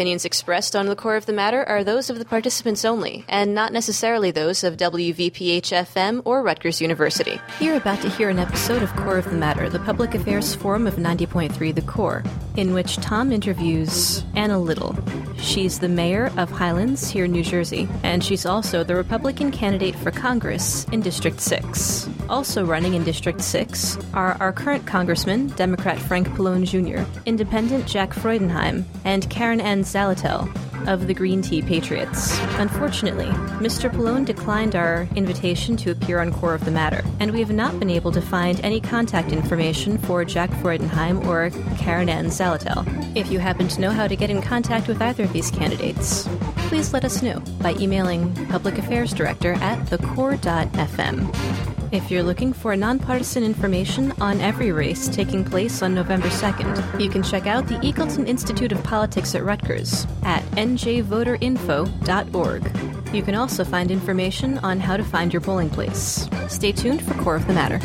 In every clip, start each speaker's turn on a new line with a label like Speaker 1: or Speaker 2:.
Speaker 1: opinions expressed on the core of the matter are those of the participants only, and not necessarily those of WVPH FM or Rutgers University. You're about to hear an episode of Core of the Matter, the public affairs forum of 90.3 The Core, in which Tom interviews Anna Little. She's the mayor of Highlands here in New Jersey, and she's also the Republican candidate for Congress in District 6. Also running in District 6 are our current Congressman, Democrat Frank Pallone Jr., Independent Jack Freudenheim, and Karen Ann Zaletel of the Green Tea Patriots. Unfortunately, Mr. Pallone declined our invitation to appear on Core of the Matter, and we have not been able to find any contact information for Jack Freudenheim or Karen Ann Zaletel. If you happen to know how to get in contact with either of these candidates, please let us know by emailing Public Affairs Director at thecore.fm. If you're looking for nonpartisan information on every race taking place on November 2nd, you can check out the Eagleton Institute of Politics at Rutgers at njvoterinfo.org. You can also find information on how to find your polling place. Stay tuned for Core of the Matter.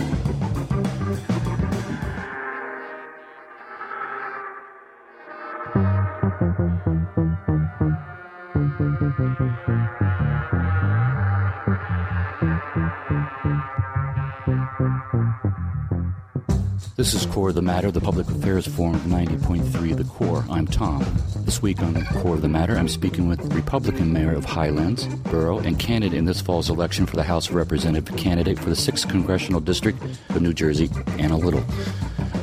Speaker 2: This is Core of the Matter, the Public Affairs Forum 90.3 The Core. I'm Tom. This week on Core of the Matter, I'm speaking with Republican Mayor of Highlands, Borough, and candidate in this fall's election for the House of Representative candidate for the 6th Congressional District of New Jersey, Anna Little.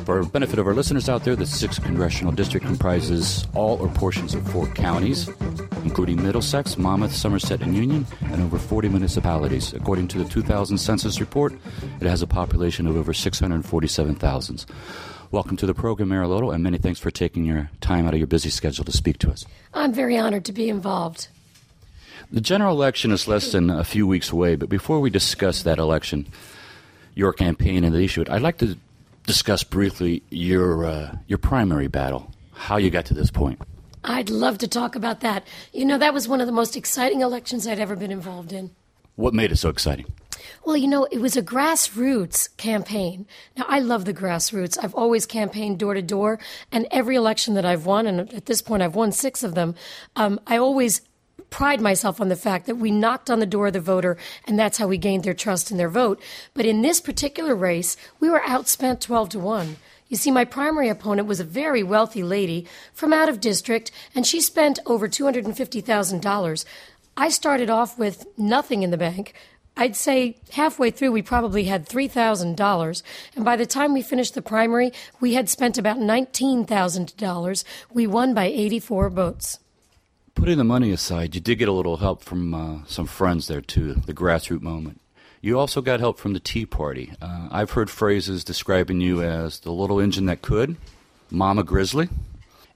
Speaker 2: For the benefit of our listeners out there, the 6th Congressional District comprises all or portions of four counties, including Middlesex, Monmouth, Somerset, and Union, and over 40 municipalities. According to the 2000 Census Report, it has a population of over 647,000. Welcome to the program, Little, and many thanks for taking your time out of your busy schedule to speak to us.
Speaker 3: I'm very honored to be involved.
Speaker 2: The general election is less than a few weeks away, but before we discuss that election, your campaign and the issue, I'd like to discuss briefly your uh, your primary battle, how you got to this point.
Speaker 3: I'd love to talk about that. You know, that was one of the most exciting elections I'd ever been involved in.
Speaker 2: What made it so exciting?
Speaker 3: Well, you know, it was a grassroots campaign. Now, I love the grassroots. I've always campaigned door to door, and every election that I've won, and at this point I've won six of them, um, I always pride myself on the fact that we knocked on the door of the voter and that's how we gained their trust and their vote. But in this particular race, we were outspent 12 to 1. You see, my primary opponent was a very wealthy lady from out of district, and she spent over $250,000. I started off with nothing in the bank. I'd say halfway through, we probably had $3,000. And by the time we finished the primary, we had spent about $19,000. We won by 84 votes.
Speaker 2: Putting the money aside, you did get a little help from uh, some friends there too, the grassroots moment. You also got help from the Tea Party. Uh, I've heard phrases describing you as the little engine that could, Mama Grizzly,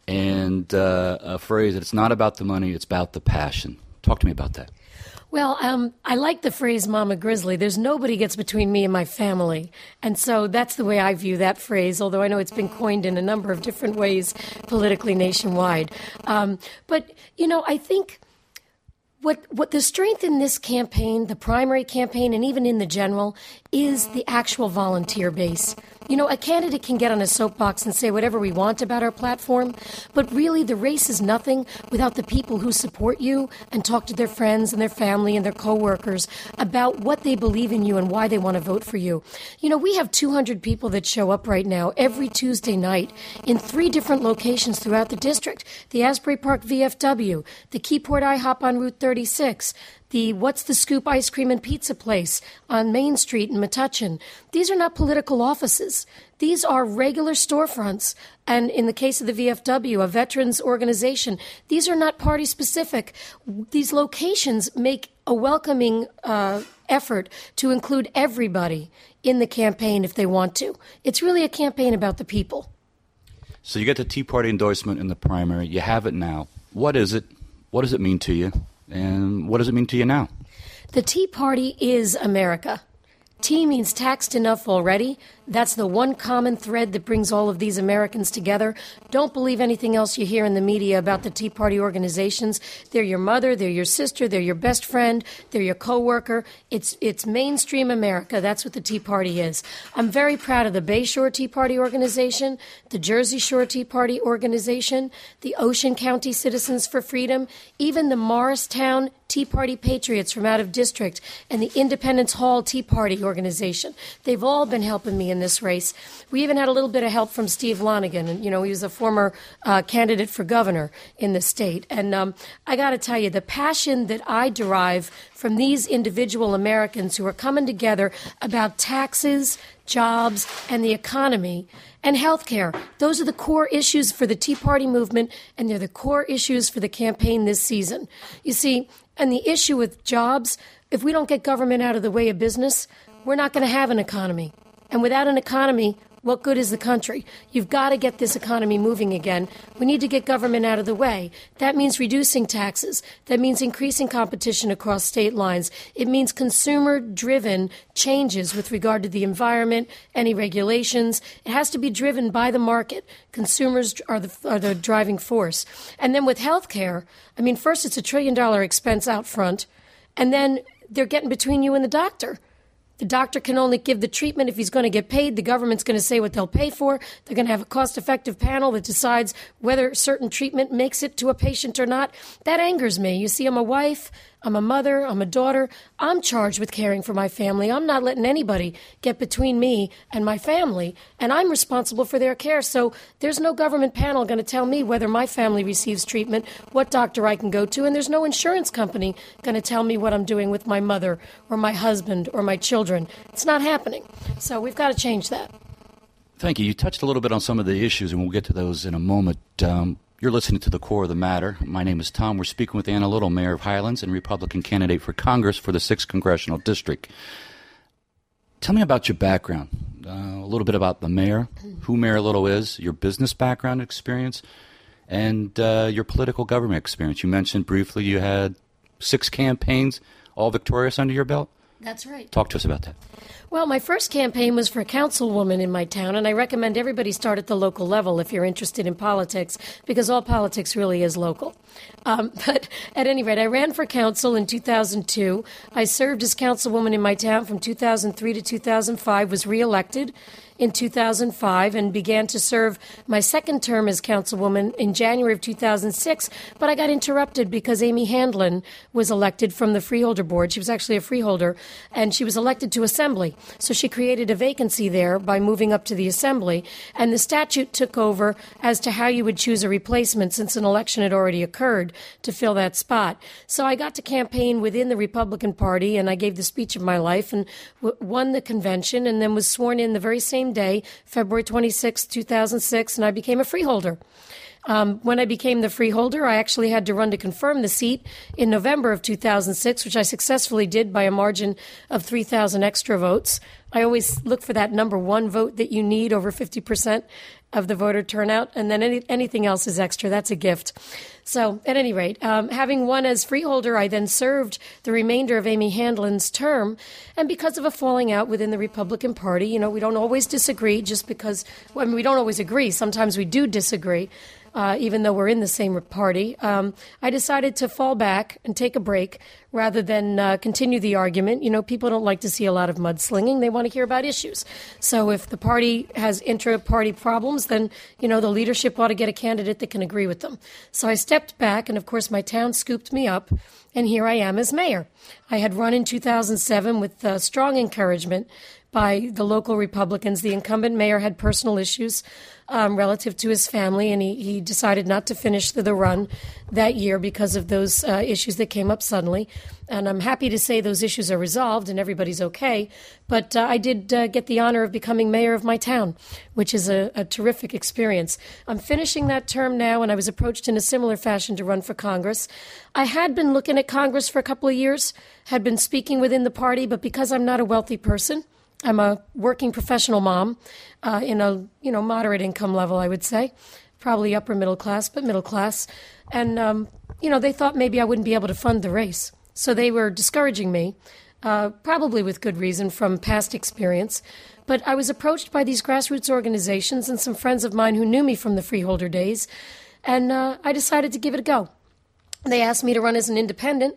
Speaker 2: and uh, a phrase that it's not about the money, it's about the passion. Talk to me about that.
Speaker 3: Well, um, I like the phrase Mama Grizzly. There's nobody gets between me and my family. And so that's the way I view that phrase, although I know it's been coined in a number of different ways politically nationwide. Um, but, you know, I think what what the strength in this campaign, the primary campaign, and even in the general, is the actual volunteer base. You know, a candidate can get on a soapbox and say whatever we want about our platform, but really the race is nothing without the people who support you and talk to their friends and their family and their coworkers about what they believe in you and why they want to vote for you. You know, we have 200 people that show up right now every Tuesday night in three different locations throughout the district: the Asbury Park VFW, the Keyport IHOP on Route 36, the What's the Scoop ice cream and pizza place on Main Street in Metuchen. These are not political offices. These are regular storefronts. And in the case of the VFW, a veterans organization, these are not party specific. These locations make a welcoming uh, effort to include everybody in the campaign if they want to. It's really a campaign about the people.
Speaker 2: So you get the Tea Party endorsement in the primary. You have it now. What is it? What does it mean to you? And what does it mean to you now?
Speaker 3: The Tea Party is America. Tea means taxed enough already. That's the one common thread that brings all of these Americans together. Don't believe anything else you hear in the media about the Tea Party organizations. They're your mother, they're your sister, they're your best friend, they're your coworker. It's it's mainstream America. That's what the Tea Party is. I'm very proud of the Bayshore Tea Party organization, the Jersey Shore Tea Party organization, the Ocean County Citizens for Freedom, even the Morristown Tea Party Patriots from out of district, and the Independence Hall Tea Party organization. They've all been helping me in this race. We even had a little bit of help from Steve Lonegan, and you know he was a former uh, candidate for governor in the state. And um, I got to tell you, the passion that I derive from these individual Americans who are coming together about taxes, jobs, and the economy and health care. Those are the core issues for the Tea Party movement, and they're the core issues for the campaign this season. You see, and the issue with jobs, if we don't get government out of the way of business, we're not going to have an economy. And without an economy, what good is the country? You've got to get this economy moving again. We need to get government out of the way. That means reducing taxes. That means increasing competition across state lines. It means consumer driven changes with regard to the environment, any regulations. It has to be driven by the market. Consumers are the, are the driving force. And then with health care, I mean, first it's a trillion dollar expense out front, and then they're getting between you and the doctor. The doctor can only give the treatment if he's going to get paid. The government's going to say what they'll pay for. They're going to have a cost effective panel that decides whether certain treatment makes it to a patient or not. That angers me. You see, I'm a wife. I'm a mother, I'm a daughter. I'm charged with caring for my family. I'm not letting anybody get between me and my family, and I'm responsible for their care. So there's no government panel going to tell me whether my family receives treatment, what doctor I can go to, and there's no insurance company going to tell me what I'm doing with my mother or my husband or my children. It's not happening. So we've got to change that.
Speaker 2: Thank you. You touched a little bit on some of the issues, and we'll get to those in a moment. Um, you're listening to the core of the matter. My name is Tom. We're speaking with Anna Little, Mayor of Highlands and Republican candidate for Congress for the 6th Congressional District. Tell me about your background, uh, a little bit about the mayor, who Mayor Little is, your business background experience, and uh, your political government experience. You mentioned briefly you had six campaigns, all victorious under your belt.
Speaker 3: That's right.
Speaker 2: Talk to us about that.
Speaker 3: Well, my first campaign was for a councilwoman in my town, and I recommend everybody start at the local level if you're interested in politics, because all politics really is local. Um, but at any rate, I ran for council in 2002. I served as councilwoman in my town from 2003 to 2005, was reelected in 2005 and began to serve my second term as councilwoman in January of 2006. But I got interrupted because Amy Handlin was elected from the freeholder board. She was actually a freeholder, and she was elected to assembly. So she created a vacancy there by moving up to the assembly. And the statute took over as to how you would choose a replacement since an election had already occurred to fill that spot. So I got to campaign within the Republican Party, and I gave the speech of my life and w- won the convention, and then was sworn in the very same day, February 26, 2006, and I became a freeholder. Um, when I became the freeholder, I actually had to run to confirm the seat in November of 2006, which I successfully did by a margin of 3,000 extra votes. I always look for that number one vote that you need over 50% of the voter turnout, and then any, anything else is extra. That's a gift. So, at any rate, um, having won as freeholder, I then served the remainder of Amy Handlin's term. And because of a falling out within the Republican Party, you know, we don't always disagree just because, well, I mean, we don't always agree. Sometimes we do disagree uh, even though we're in the same party, um, I decided to fall back and take a break rather than uh, continue the argument. You know, people don't like to see a lot of mudslinging. They want to hear about issues. So if the party has intra party problems, then, you know, the leadership ought to get a candidate that can agree with them. So I stepped back, and of course, my town scooped me up, and here I am as mayor. I had run in 2007 with uh, strong encouragement by the local Republicans. The incumbent mayor had personal issues um, relative to his family, and he, he decided not to finish the, the run that year because of those uh, issues that came up suddenly. And I'm happy to say those issues are resolved and everybody's okay. But uh, I did uh, get the honor of becoming mayor of my town, which is a, a terrific experience. I'm finishing that term now, and I was approached in a similar fashion to run for Congress. I had been looking at Congress for a couple of years, had been speaking within the party, but because I'm not a wealthy person, I'm a working professional mom uh, in a you know moderate income level, I would say, probably upper middle class, but middle class. And um, you know they thought maybe I wouldn't be able to fund the race, so they were discouraging me. uh, probably with good reason from past experience. But I was approached by these grassroots organizations and some friends of mine who knew me from the freeholder days, and uh, I decided to give it a go. They asked me to run as an independent,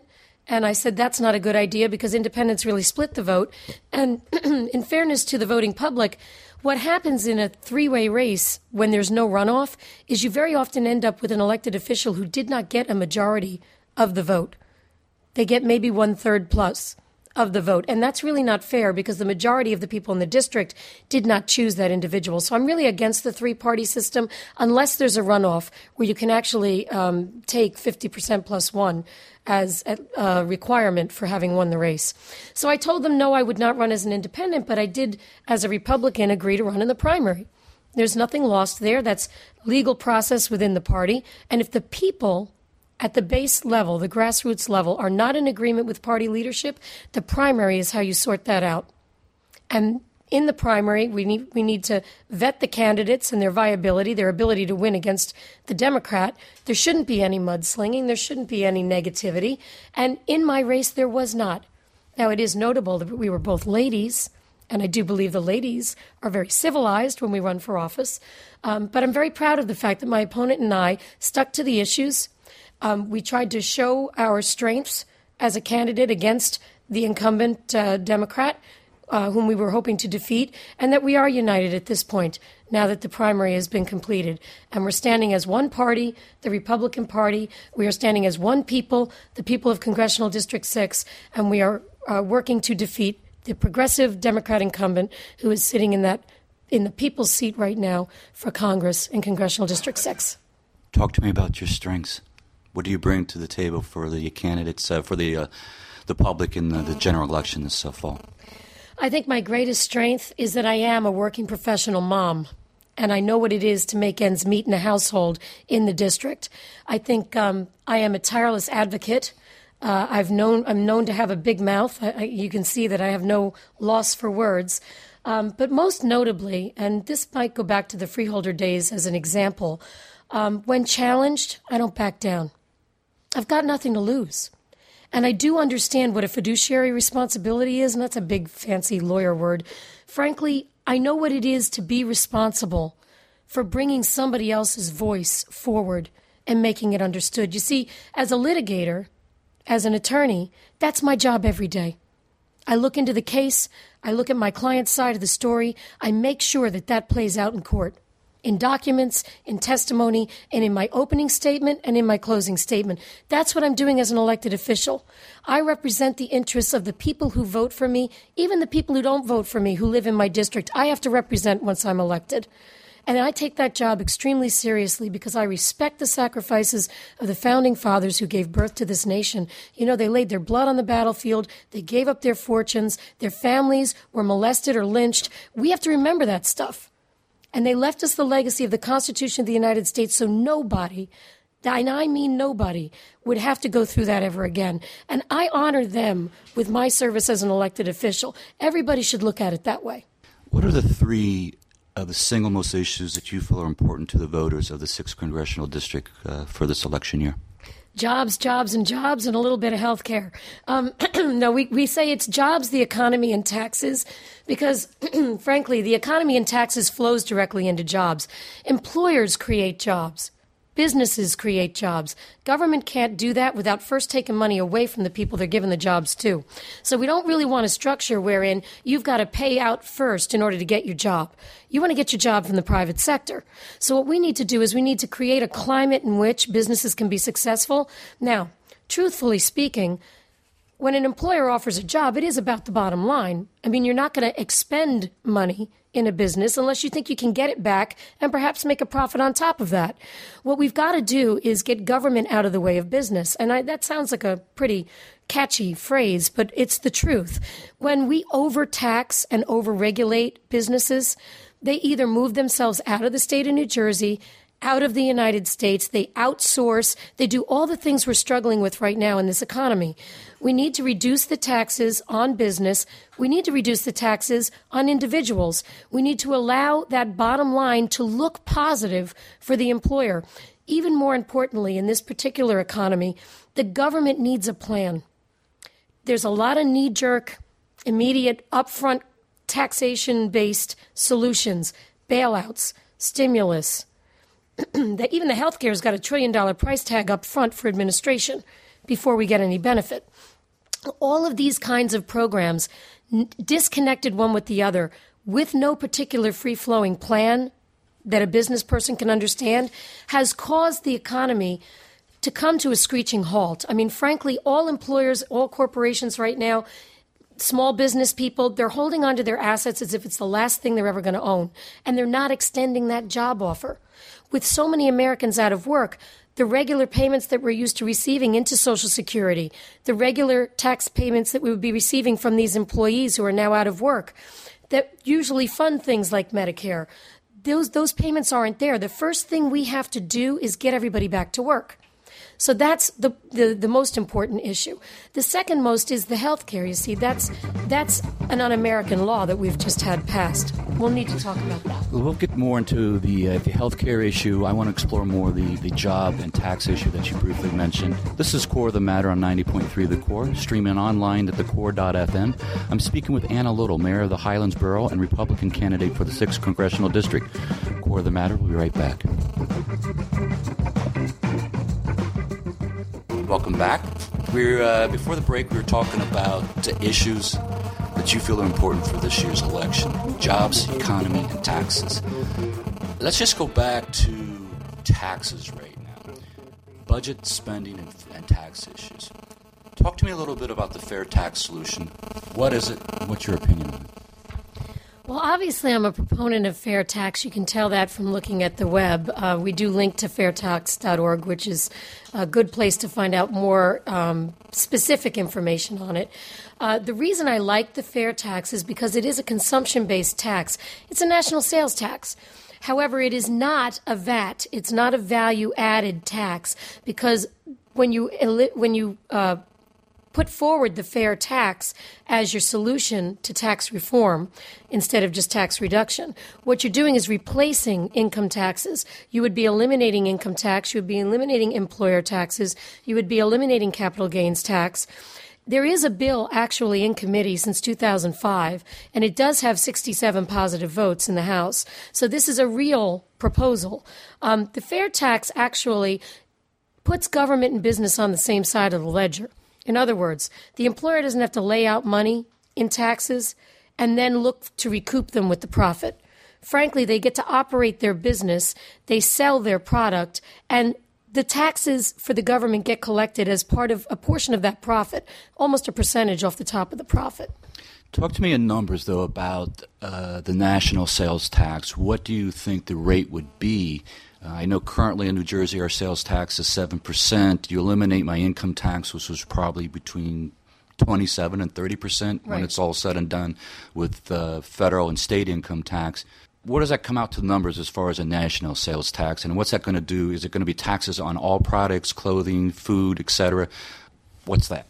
Speaker 3: and I said that's not a good idea because independents really split the vote. And in fairness to the voting public, what happens in a three way race when there's no runoff is you very often end up with an elected official who did not get a majority of the vote. They get maybe one third plus of the vote. And that's really not fair because the majority of the people in the district did not choose that individual. So I'm really against the three party system unless there's a runoff where you can actually um, take 50% plus one as a requirement for having won the race. So I told them no, I would not run as an independent, but I did, as a Republican, agree to run in the primary. There's nothing lost there. That's legal process within the party. And if the people at the base level, the grassroots level, are not in agreement with party leadership, the primary is how you sort that out. And in the primary, we need we need to vet the candidates and their viability, their ability to win against the Democrat. There shouldn't be any mudslinging. There shouldn't be any negativity. And in my race, there was not. Now, it is notable that we were both ladies, and I do believe the ladies are very civilized when we run for office. Um, but I'm very proud of the fact that my opponent and I stuck to the issues. Um, we tried to show our strengths as a candidate against the incumbent uh, Democrat uh, whom we were hoping to defeat, and that we are united at this point now that the primary has been completed. And we're standing as one party, the Republican Party. We are standing as one people, the people of Congressional District 6, and we are uh, working to defeat the progressive Democrat incumbent who is sitting in that in the people's seat right now for Congress in Congressional District 6.
Speaker 2: Talk to me about your strengths. What do you bring to the table for the candidates, uh, for the uh, the public in the, the general election this uh, fall?
Speaker 3: I think my greatest strength is that I am a working professional mom. And I know what it is to make ends meet in a household in the district. I think um, I am a tireless advocate. Uh, I've known I'm known to have a big mouth. I, I, you can see that I have no loss for words. Um, but most notably, and this might go back to the freeholder days as an example, um, when challenged, I don't back down. I've got nothing to lose. And I do understand what a fiduciary responsibility is, and that's a big fancy lawyer word. Frankly, I know what it is to be responsible for bringing somebody else's voice forward and making it understood. You see, as a litigator, as an attorney, that's my job every day. I look into the case, I look at my client's side of the story, I make sure that that plays out in court in documents, in testimony, and in my opening statement and in my closing statement. That's what I'm doing as an elected official. I represent the interests of the people who vote for me, even the people who don't vote for me, who live in my district. I have to represent once I'm elected. And I take that job extremely seriously because I respect the sacrifices of the founding fathers who gave birth to this nation. You know, they laid their blood on the battlefield, they gave up their fortunes, their families were molested or lynched. We have to remember that stuff. And they left us the legacy of the Constitution of the United States so nobody, and I mean nobody, would have to go through that ever again. And I honor them with my service as an elected official. Everybody should look at it that way.
Speaker 2: What are the three of the single most issues that you feel are important to the voters of the 6th Congressional District uh, for this election year?
Speaker 3: Jobs, jobs, and jobs, and a little bit of health care. Um, no, we, we say it's jobs, the economy, and taxes because, frankly, the economy and taxes flows directly into jobs. Employers create jobs. Businesses create jobs. Government can't do that without first taking money away from the people they're giving the jobs to. So we don't really want a structure wherein you've got to pay out first in order to get your job. You want to get your job from the private sector. So what we need to do is we need to create a climate in which businesses can be successful. Now, truthfully speaking, when an employer offers a job, it is about the bottom line. I mean, you're not going to expend money in a business unless you think you can get it back and perhaps make a profit on top of that. What we've got to do is get government out of the way of business. And I, that sounds like a pretty catchy phrase, but it's the truth. When we overtax and overregulate businesses, they either move themselves out of the state of New Jersey out of the United States. They outsource. They do all the things we're struggling with right now in this economy. We need to reduce the taxes on business. We need to reduce the taxes on individuals. We need to allow that bottom line to look positive for the employer. Even more importantly, in this particular economy, the government needs a plan there's a lot of knee jerk, immediate, upfront taxation based solutions, bailouts, stimulus. that even the healthcare's got a trillion dollar price tag up front for administration before we get any benefit. All of these kinds of programs, n- disconnected one with the other, with no particular free flowing plan that a business person can understand, has caused the economy to come to a screeching halt. I mean, frankly, all employers, all corporations right now, small business people, they're holding on to their assets as if it's the last thing they're ever going to own. And they're not extending that job offer. With so many Americans out of work, the regular payments that we're used to receiving into Social Security, the regular tax payments that we would be receiving from these employees who are now out of work, that usually fund things like Medicare, those, those payments aren't there. The first thing we have to do is get everybody back to work. So that's the, the, the most important issue. The second most is the health care. You see, that's, that's an un American law that we've just had passed. We'll need to talk about that.
Speaker 2: We'll get more into the, uh, the health care issue. I want to explore more the, the job and tax issue that you briefly mentioned. This is Core of the Matter on 90.3 The Core, streaming online at thecore.fm. I'm speaking with Anna Little, Mayor of the Highlands Borough and Republican candidate for the 6th Congressional District. Core of the Matter, we'll be right back. Welcome back. We're uh, before the break. We were talking about issues that you feel are important for this year's election: jobs, economy, and taxes. Let's just go back to taxes right now. Budget, spending, and, and tax issues. Talk to me a little bit about the fair tax solution. What is it? What's your opinion on it?
Speaker 3: Well, obviously, I'm a proponent of fair tax. You can tell that from looking at the web. Uh, we do link to fairtax.org, which is a good place to find out more um, specific information on it. Uh, the reason I like the fair tax is because it is a consumption based tax, it's a national sales tax. However, it is not a VAT. It's not a value added tax because when you when you uh, put forward the fair tax as your solution to tax reform instead of just tax reduction. What you're doing is replacing income taxes. You would be eliminating income tax, you would be eliminating employer taxes, you would be eliminating capital gains tax. There is a bill actually in committee since 2005, and it does have 67 positive votes in the House. So this is a real proposal. Um, the fair tax actually puts government and business on the same side of the ledger. In other words, the employer doesn't have to lay out money in taxes and then look to recoup them with the profit. Frankly, they get to operate their business, they sell their product, and the taxes for the government get collected as part of a portion of that profit, almost a percentage off the top of the profit.
Speaker 2: Talk to me in numbers, though, about uh, the national sales tax. What do you think the rate would be uh, I know currently in New Jersey our sales tax is 7%. You eliminate my income tax, which was probably between 27 and 30% right. when it's all said and done with uh, federal and state income tax. What does that come out to the numbers as far as a national sales tax? And what's that going to do? Is it going to be taxes on all products, clothing, food, etc.? What's that?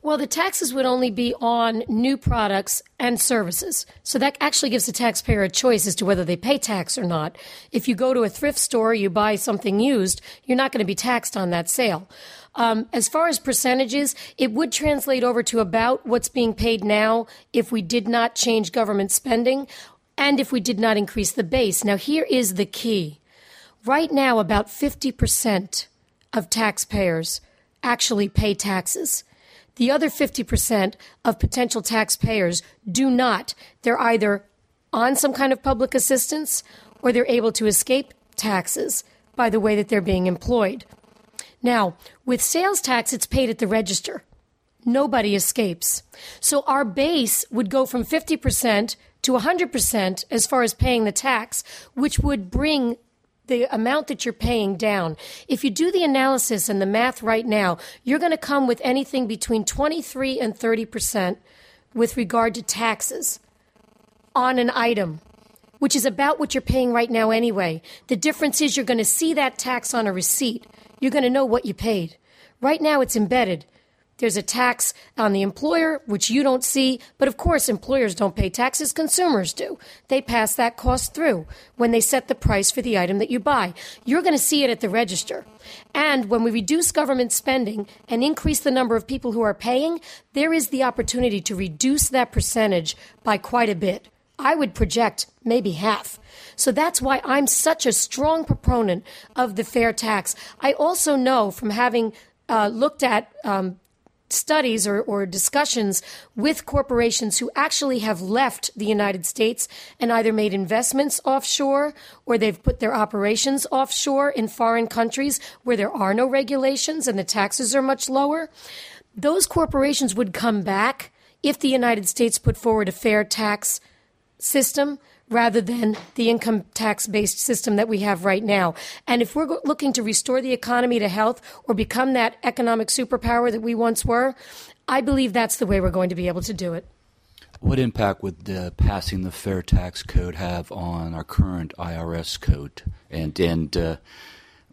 Speaker 3: Well, the taxes would only be on new products and services. So that actually gives the taxpayer a choice as to whether they pay tax or not. If you go to a thrift store, you buy something used, you're not going to be taxed on that sale. Um, as far as percentages, it would translate over to about what's being paid now if we did not change government spending and if we did not increase the base. Now, here is the key. Right now, about 50% of taxpayers actually pay taxes. The other 50% of potential taxpayers do not. They're either on some kind of public assistance or they're able to escape taxes by the way that they're being employed. Now, with sales tax, it's paid at the register. Nobody escapes. So our base would go from 50% to 100% as far as paying the tax, which would bring the amount that you're paying down. If you do the analysis and the math right now, you're going to come with anything between 23 and 30 percent with regard to taxes on an item, which is about what you're paying right now anyway. The difference is you're going to see that tax on a receipt. You're going to know what you paid. Right now, it's embedded. There's a tax on the employer, which you don't see. But of course, employers don't pay taxes, consumers do. They pass that cost through when they set the price for the item that you buy. You're going to see it at the register. And when we reduce government spending and increase the number of people who are paying, there is the opportunity to reduce that percentage by quite a bit. I would project maybe half. So that's why I'm such a strong proponent of the fair tax. I also know from having uh, looked at um, studies or, or, discussions with corporations who actually have left the United States and either made investments offshore or they've put their operations offshore in foreign countries where there are no regulations and the taxes are much lower. Those corporations would come back if the United States put forward a fair tax system rather than the income tax based system that we have right now. And if we're looking to restore the economy to health or become that economic superpower that we once were, I believe that's the way we're going to be able to do it.
Speaker 2: What impact would uh, passing the fair tax code have on our current IRS code and and uh,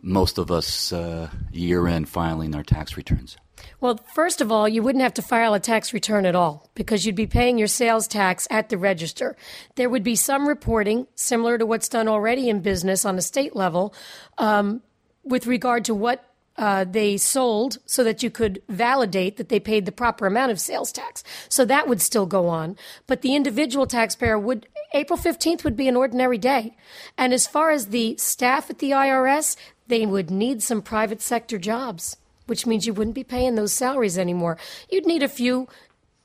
Speaker 2: most of us uh, year end filing our tax returns?
Speaker 3: Well, first of all, you wouldn't have to file a tax return at all because you'd be paying your sales tax at the register. There would be some reporting, similar to what's done already in business on a state level, um, with regard to what uh, they sold so that you could validate that they paid the proper amount of sales tax. So that would still go on. But the individual taxpayer would, April 15th would be an ordinary day. And as far as the staff at the IRS, they would need some private sector jobs which means you wouldn't be paying those salaries anymore. You'd need a few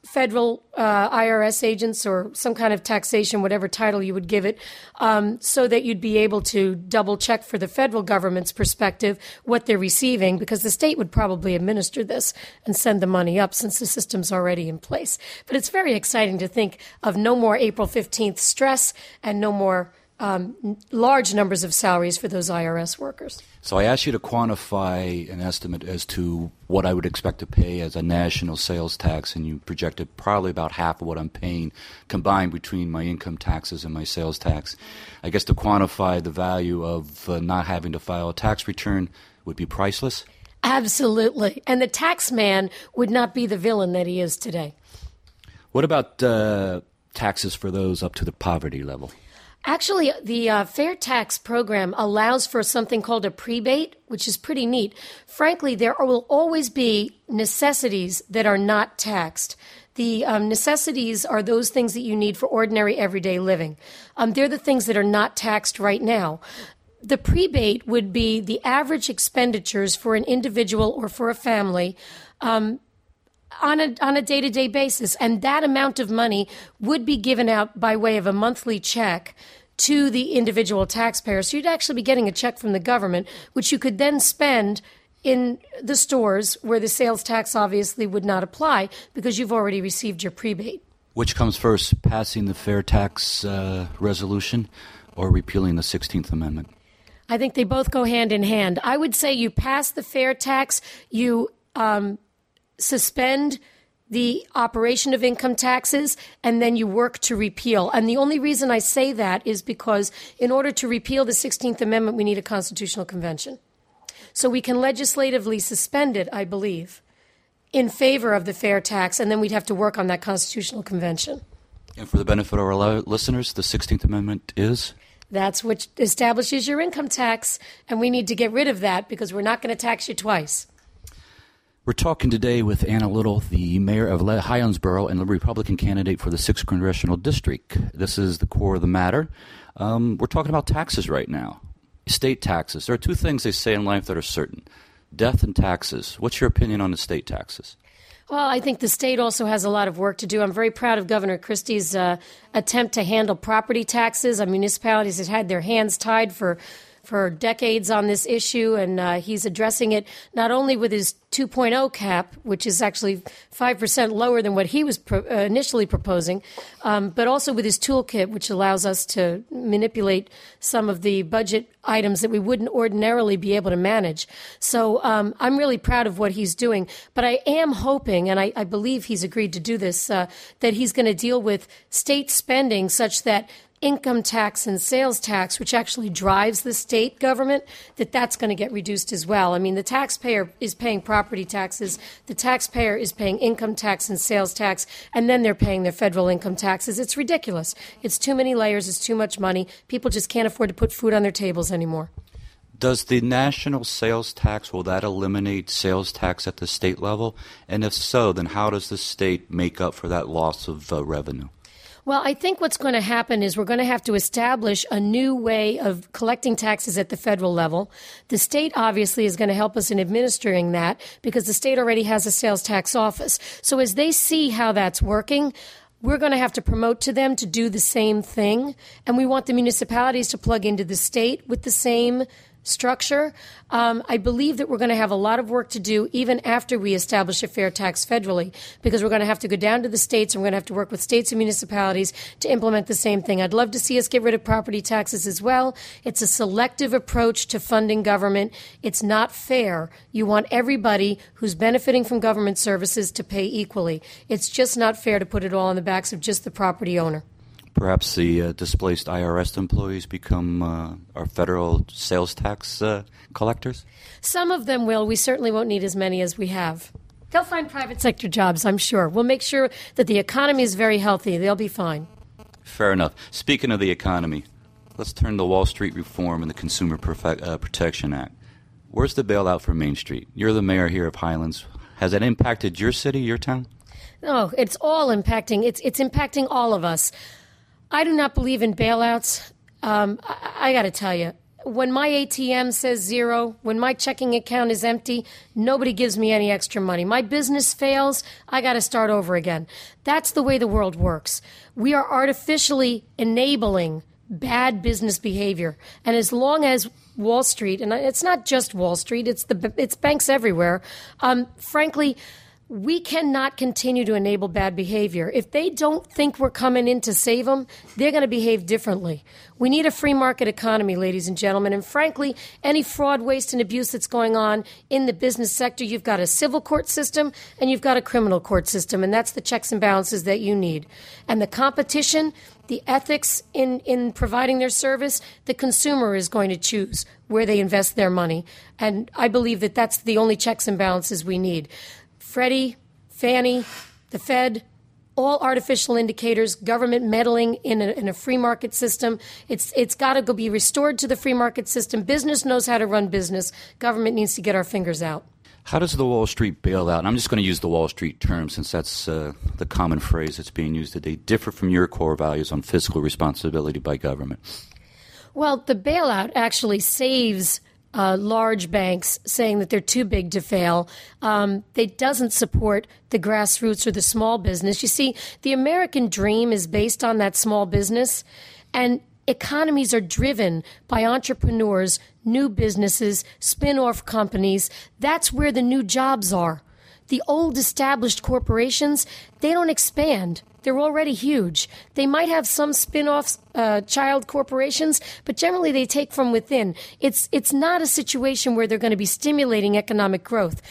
Speaker 3: federal uh, IRS agents or some kind of taxation, whatever title you would give it, um, so that you'd be able to double check for the federal government's perspective what they're receiving, because the state would probably administer this and send the money up since the system's already in place. But it's very exciting to think of no more April 15th stress and no more um, large numbers of salaries for those IRS workers.
Speaker 2: So I asked you to quantify an estimate as to what I would expect to pay as a national sales tax, and you projected probably about half of what I'm paying combined between my income taxes and my sales tax. I guess to quantify the value of uh, not having to file a tax return would be priceless.
Speaker 3: Absolutely. And the tax man would not be the villain that he is today.
Speaker 2: What about uh, taxes for those up to the poverty level?
Speaker 3: Actually, the uh, fair tax program allows for something called a prebate, which is pretty neat. Frankly, there will always be necessities that are not taxed. The um, necessities are those things that you need for ordinary everyday living. Um, they're the things that are not taxed right now. The prebate would be the average expenditures for an individual or for a family um, on a on a day to day basis, and that amount of money would be given out by way of a monthly check to the individual taxpayer. So you'd actually be getting a check from the government, which you could then spend in the stores where the sales tax obviously would not apply because you've already received your prebate.
Speaker 2: Which comes first, passing the fair tax uh, resolution or repealing the 16th Amendment?
Speaker 3: I think they both go hand in hand. I would say you pass the fair tax, you um, suspend the operation of income taxes and then you work to repeal. And the only reason I say that is because in order to repeal the 16th Amendment, we need a constitutional convention. So we can legislatively suspend it, I believe, in favor of the fair tax, and then we'd have to work on that constitutional convention.
Speaker 2: And for the benefit of our listeners, the 16th Amendment is?
Speaker 3: That's what establishes your income tax, and we need to get rid of that because we're not going to tax you twice.
Speaker 2: We're talking today with Anna Little, the mayor of Highlandsboro and the Republican candidate for the 6th Congressional District. This is the core of the matter. Um, we're talking about taxes right now, state taxes. There are two things they say in life that are certain death and taxes. What's your opinion on the state taxes?
Speaker 3: Well, I think the state also has a lot of work to do. I'm very proud of Governor Christie's uh, attempt to handle property taxes. Our municipalities have had their hands tied for for decades on this issue, and uh, he's addressing it not only with his 2.0 cap, which is actually 5% lower than what he was pro- uh, initially proposing, um, but also with his toolkit, which allows us to manipulate some of the budget items that we wouldn't ordinarily be able to manage. So um, I'm really proud of what he's doing. But I am hoping, and I, I believe he's agreed to do this, uh, that he's going to deal with state spending such that income tax and sales tax, which actually drives the state government, that that's going to get reduced as well. I mean, the taxpayer is paying property taxes, the taxpayer is paying income tax and sales tax, and then they're paying their federal income taxes. It's ridiculous. It's too many layers, it's too much money. People just can't afford to put food on their tables anymore.
Speaker 2: Does the national sales tax will that eliminate sales tax at the state level? And if so, then how does the state make up for that loss of uh, revenue?
Speaker 3: Well, I think what's going to happen is we're going to have to establish a new way of collecting taxes at the federal level. The state obviously is going to help us in administering that because the state already has a sales tax office. So as they see how that's working, we're going to have to promote to them to do the same thing. And we want the municipalities to plug into the state with the same structure. Um, I believe that we're going to have a lot of work to do even after we establish a fair tax federally, because we're going to have to go down to the states and we're going to have to work with states and municipalities to implement the same thing. I'd love to see us get rid of property taxes as well. It's a selective approach to funding government. It's not fair. You want everybody who's benefiting from government services to pay equally. It's just not fair to put it all on the backs of just the property owner.
Speaker 2: Perhaps the uh, displaced IRS employees become uh, our federal sales tax uh, collectors?
Speaker 3: Some of them will. We certainly won't need as many as we have. They'll find private sector jobs, I'm sure. We'll make sure that the economy is very healthy. They'll be fine.
Speaker 2: Fair enough. Speaking of the economy, let's turn to Wall Street reform and the Consumer uh, Protection Act. Where's the bailout for Main Street? You're the mayor here of Highlands. Has that impacted your city, your town?
Speaker 3: No, it's all impacting. It's it's impacting all of us. I do not believe in bailouts. Um, I, I got to tell you, when my ATM says zero, when my checking account is empty, nobody gives me any extra money. My business fails, I got to start over again. That's the way the world works. We are artificially enabling bad business behavior. And as long as Wall Street, and it's not just Wall Street, it's the it's banks everywhere. Um, frankly, we cannot continue to enable bad behavior. If they don't think we're coming in to save them, they're going to behave differently. We need a free market economy, ladies and gentlemen. And frankly, any fraud, waste, and abuse that's going on in the business sector, you've got a civil court system and you've got a criminal court system. And that's the checks and balances that you need. And the competition, the ethics in, in providing their service, the consumer is going to choose where they invest their money. And I believe that that's the only checks and balances we need. Freddie, Fannie, the Fed, all artificial indicators, government meddling in a, in a free market system. It's it's got to go be restored to the free market system. Business knows how to run business. Government needs to get our fingers out.
Speaker 2: How does the Wall Street bailout, and I'm just going to use the Wall Street term since that's uh, the common phrase that's being used today, differ from your core values on fiscal responsibility by government?
Speaker 3: Well, the bailout actually saves uh, large banks saying that they're too big to fail. Um, it doesn't support the grassroots or the small business. You see, the American dream is based on that small business, and economies are driven by entrepreneurs, new businesses, spin off companies. That's where the new jobs are. The old established corporations, they don't expand. They're already huge. They might have some spin-offs, uh, child corporations, but generally they take from within. It's it's not a situation where they're going to be stimulating economic growth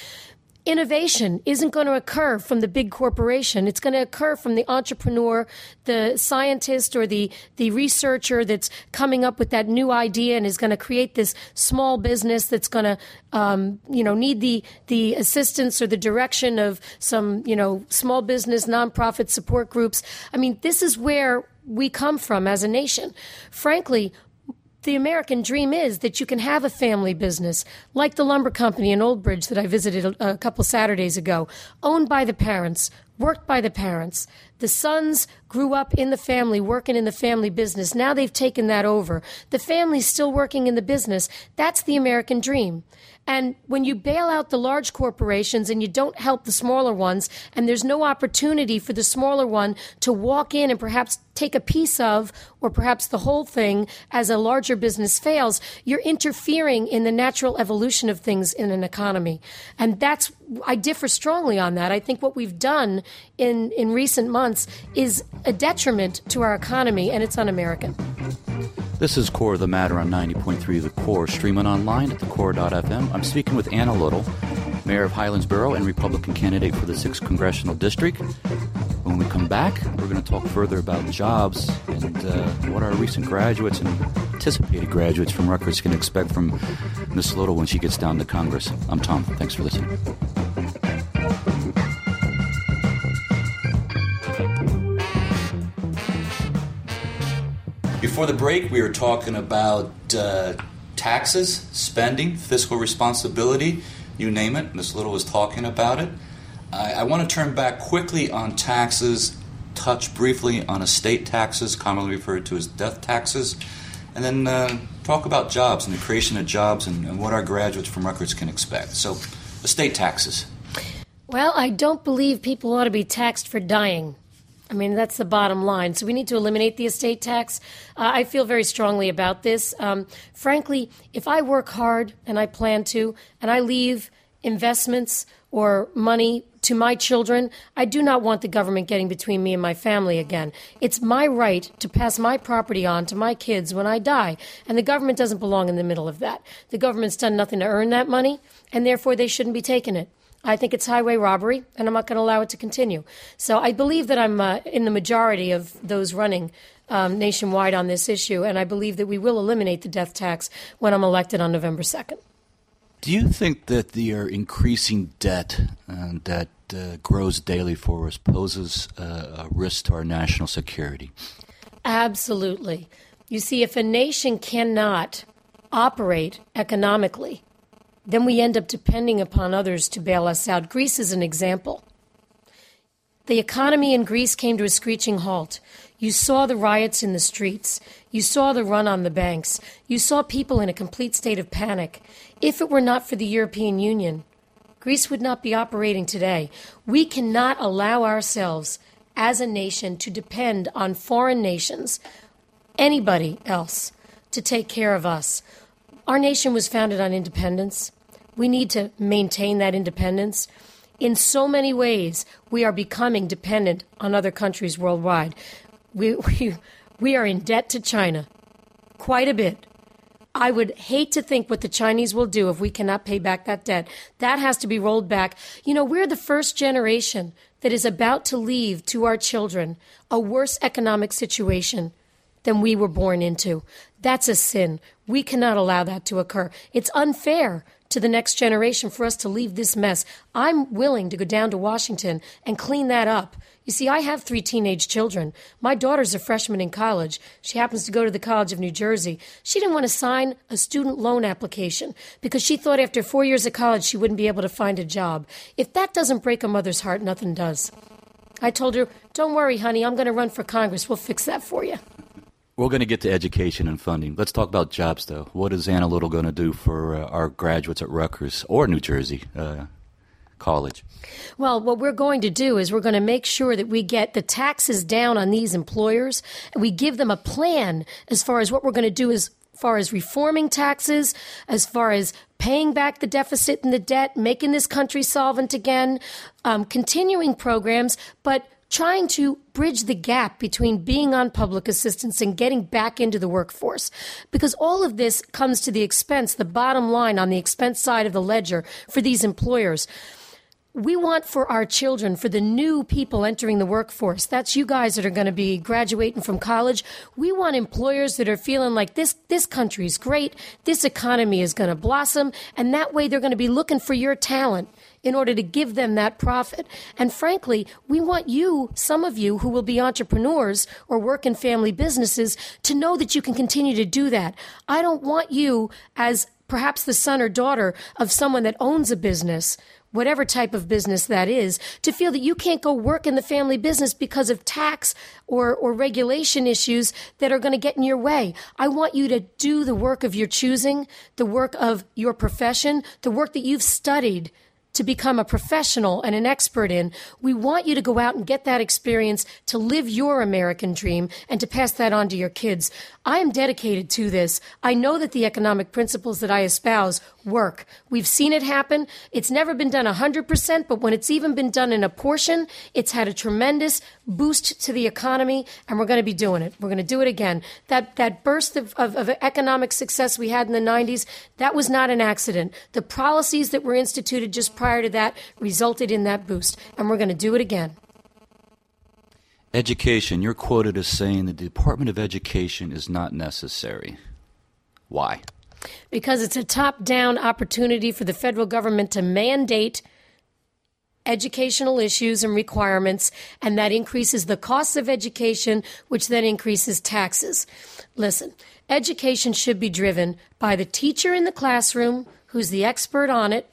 Speaker 3: innovation isn't going to occur from the big corporation. It's going to occur from the entrepreneur, the scientist, or the, the researcher that's coming up with that new idea and is going to create this small business that's going to, um, you know, need the, the assistance or the direction of some, you know, small business, nonprofit support groups. I mean, this is where we come from as a nation. Frankly, the American dream is that you can have a family business like the lumber company in Old Bridge that I visited a, a couple Saturdays ago, owned by the parents, worked by the parents. The sons grew up in the family, working in the family business. Now they've taken that over. The family's still working in the business. That's the American dream. And when you bail out the large corporations and you don't help the smaller ones, and there's no opportunity for the smaller one to walk in and perhaps take a piece of, or perhaps the whole thing as a larger business fails, you're interfering in the natural evolution of things in an economy. And that's, I differ strongly on that. I think what we've done in, in recent months is a detriment to our economy, and it's un American.
Speaker 2: This is Core of the Matter on 90.3 The Core, streaming online at thecore.fm. I'm speaking with Anna Little, Mayor of Highlands Borough and Republican candidate for the 6th Congressional District. When we come back, we're going to talk further about jobs and uh, what our recent graduates and anticipated graduates from Rutgers can expect from Ms. Little when she gets down to Congress. I'm Tom. Thanks for listening. Before the break, we were talking about uh, taxes, spending, fiscal responsibility, you name it. Ms. Little was talking about it. I, I want to turn back quickly on taxes, touch briefly on estate taxes, commonly referred to as death taxes, and then uh, talk about jobs and the creation of jobs and, and what our graduates from Rutgers can expect. So, estate taxes.
Speaker 3: Well, I don't believe people ought to be taxed for dying. I mean, that's the bottom line. So we need to eliminate the estate tax. Uh, I feel very strongly about this. Um, frankly, if I work hard, and I plan to, and I leave investments or money to my children, I do not want the government getting between me and my family again. It's my right to pass my property on to my kids when I die, and the government doesn't belong in the middle of that. The government's done nothing to earn that money, and therefore they shouldn't be taking it. I think it's highway robbery, and I'm not going to allow it to continue. So I believe that I'm uh, in the majority of those running um, nationwide on this issue, and I believe that we will eliminate the death tax when I'm elected on November 2nd.
Speaker 2: Do you think that the uh, increasing debt uh, that uh, grows daily for us poses a risk to our national security?
Speaker 3: Absolutely. You see, if a nation cannot operate economically, then we end up depending upon others to bail us out. Greece is an example. The economy in Greece came to a screeching halt. You saw the riots in the streets. You saw the run on the banks. You saw people in a complete state of panic. If it were not for the European Union, Greece would not be operating today. We cannot allow ourselves as a nation to depend on foreign nations, anybody else, to take care of us. Our nation was founded on independence. We need to maintain that independence. In so many ways, we are becoming dependent on other countries worldwide. We, we, we are in debt to China quite a bit. I would hate to think what the Chinese will do if we cannot pay back that debt. That has to be rolled back. You know, we're the first generation that is about to leave to our children a worse economic situation than we were born into. That's a sin. We cannot allow that to occur. It's unfair to the next generation for us to leave this mess. I'm willing to go down to Washington and clean that up. You see, I have three teenage children. My daughter's a freshman in college. She happens to go to the College of New Jersey. She didn't want to sign a student loan application because she thought after four years of college she wouldn't be able to find a job. If that doesn't break a mother's heart, nothing does. I told her, Don't worry, honey, I'm going to run for Congress. We'll fix that for you.
Speaker 2: We're going to get to education and funding. Let's talk about jobs, though. What is Anna Little going to do for uh, our graduates at Rutgers or New Jersey uh, College?
Speaker 3: Well, what we're going to do is we're going to make sure that we get the taxes down on these employers we give them a plan as far as what we're going to do as far as reforming taxes, as far as paying back the deficit and the debt, making this country solvent again, um, continuing programs, but trying to bridge the gap between being on public assistance and getting back into the workforce. Because all of this comes to the expense, the bottom line on the expense side of the ledger for these employers. We want for our children, for the new people entering the workforce, that's you guys that are going to be graduating from college. We want employers that are feeling like this, this country is great, this economy is going to blossom, and that way they're going to be looking for your talent in order to give them that profit. And frankly, we want you, some of you who will be entrepreneurs or work in family businesses, to know that you can continue to do that. I don't want you as perhaps the son or daughter of someone that owns a business whatever type of business that is, to feel that you can't go work in the family business because of tax or, or regulation issues that are going to get in your way. I want you to do the work of your choosing, the work of your profession, the work that you've studied to become a professional and an expert in. We want you to go out and get that experience to live your American dream and to pass that on to your kids. I am dedicated to this. I know that the economic principles that I espouse work. We've seen it happen. It's never been done 100%, but when it's even been done in a portion, it's had a tremendous boost to the economy, and we're going to be doing it. We're going to do it again. That, that burst of, of, of economic success we had in the 90s, that was not an accident. The policies that were instituted just prior to that resulted in that boost, and we're going to do it again.
Speaker 2: Education, you're quoted as saying the Department of Education is not necessary. Why?
Speaker 3: Because it's a top down opportunity for the federal government to mandate educational issues and requirements, and that increases the cost of education, which then increases taxes. Listen, education should be driven by the teacher in the classroom who's the expert on it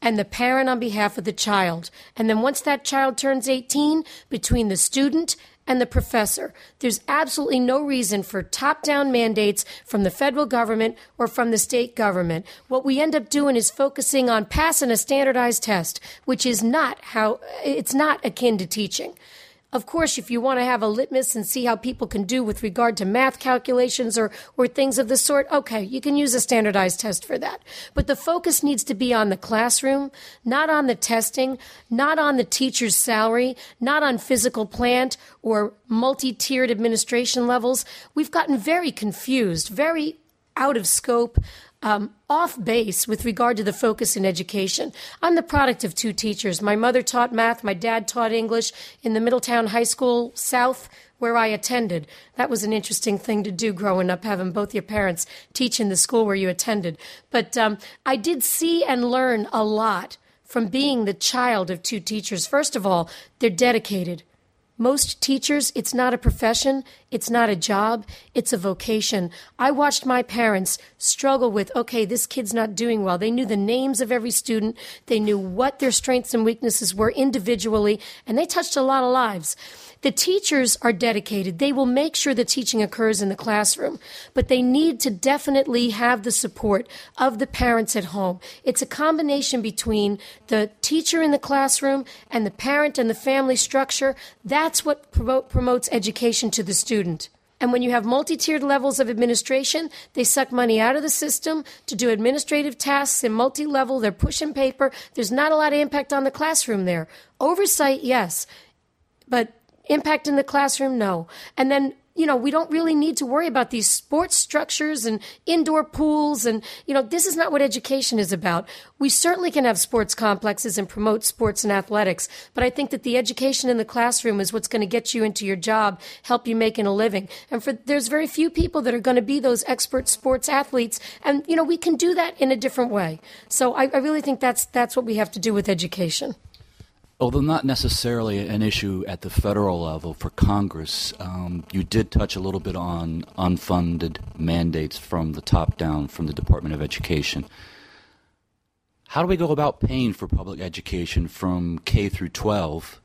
Speaker 3: and the parent on behalf of the child. And then once that child turns 18, between the student and the professor. There's absolutely no reason for top down mandates from the federal government or from the state government. What we end up doing is focusing on passing a standardized test, which is not how it's not akin to teaching. Of course, if you want to have a litmus and see how people can do with regard to math calculations or, or things of the sort, okay, you can use a standardized test for that. But the focus needs to be on the classroom, not on the testing, not on the teacher's salary, not on physical plant or multi tiered administration levels. We've gotten very confused, very out of scope um, off base with regard to the focus in education. I'm the product of two teachers. My mother taught math, my dad taught English in the Middletown High School South, where I attended. That was an interesting thing to do growing up, having both your parents teach in the school where you attended. But um, I did see and learn a lot from being the child of two teachers. First of all, they're dedicated. Most teachers, it's not a profession, it's not a job, it's a vocation. I watched my parents struggle with, okay, this kid's not doing well. They knew the names of every student, they knew what their strengths and weaknesses were individually, and they touched a lot of lives. The teachers are dedicated. They will make sure the teaching occurs in the classroom, but they need to definitely have the support of the parents at home. It's a combination between the teacher in the classroom and the parent and the family structure. That's what promotes education to the student. And when you have multi tiered levels of administration, they suck money out of the system to do administrative tasks in multi level. They're pushing paper. There's not a lot of impact on the classroom there. Oversight, yes. But Impact in the classroom? No. And then, you know, we don't really need to worry about these sports structures and indoor pools. And, you know, this is not what education is about. We certainly can have sports complexes and promote sports and athletics. But I think that the education in the classroom is what's going to get you into your job, help you making a living. And for, there's very few people that are going to be those expert sports athletes. And, you know, we can do that in a different way. So I, I really think that's, that's what we have to do with education.
Speaker 2: Although not necessarily an issue at the federal level for Congress, um, you did touch a little bit on unfunded mandates from the top down from the Department of Education. How do we go about paying for public education from K through 12?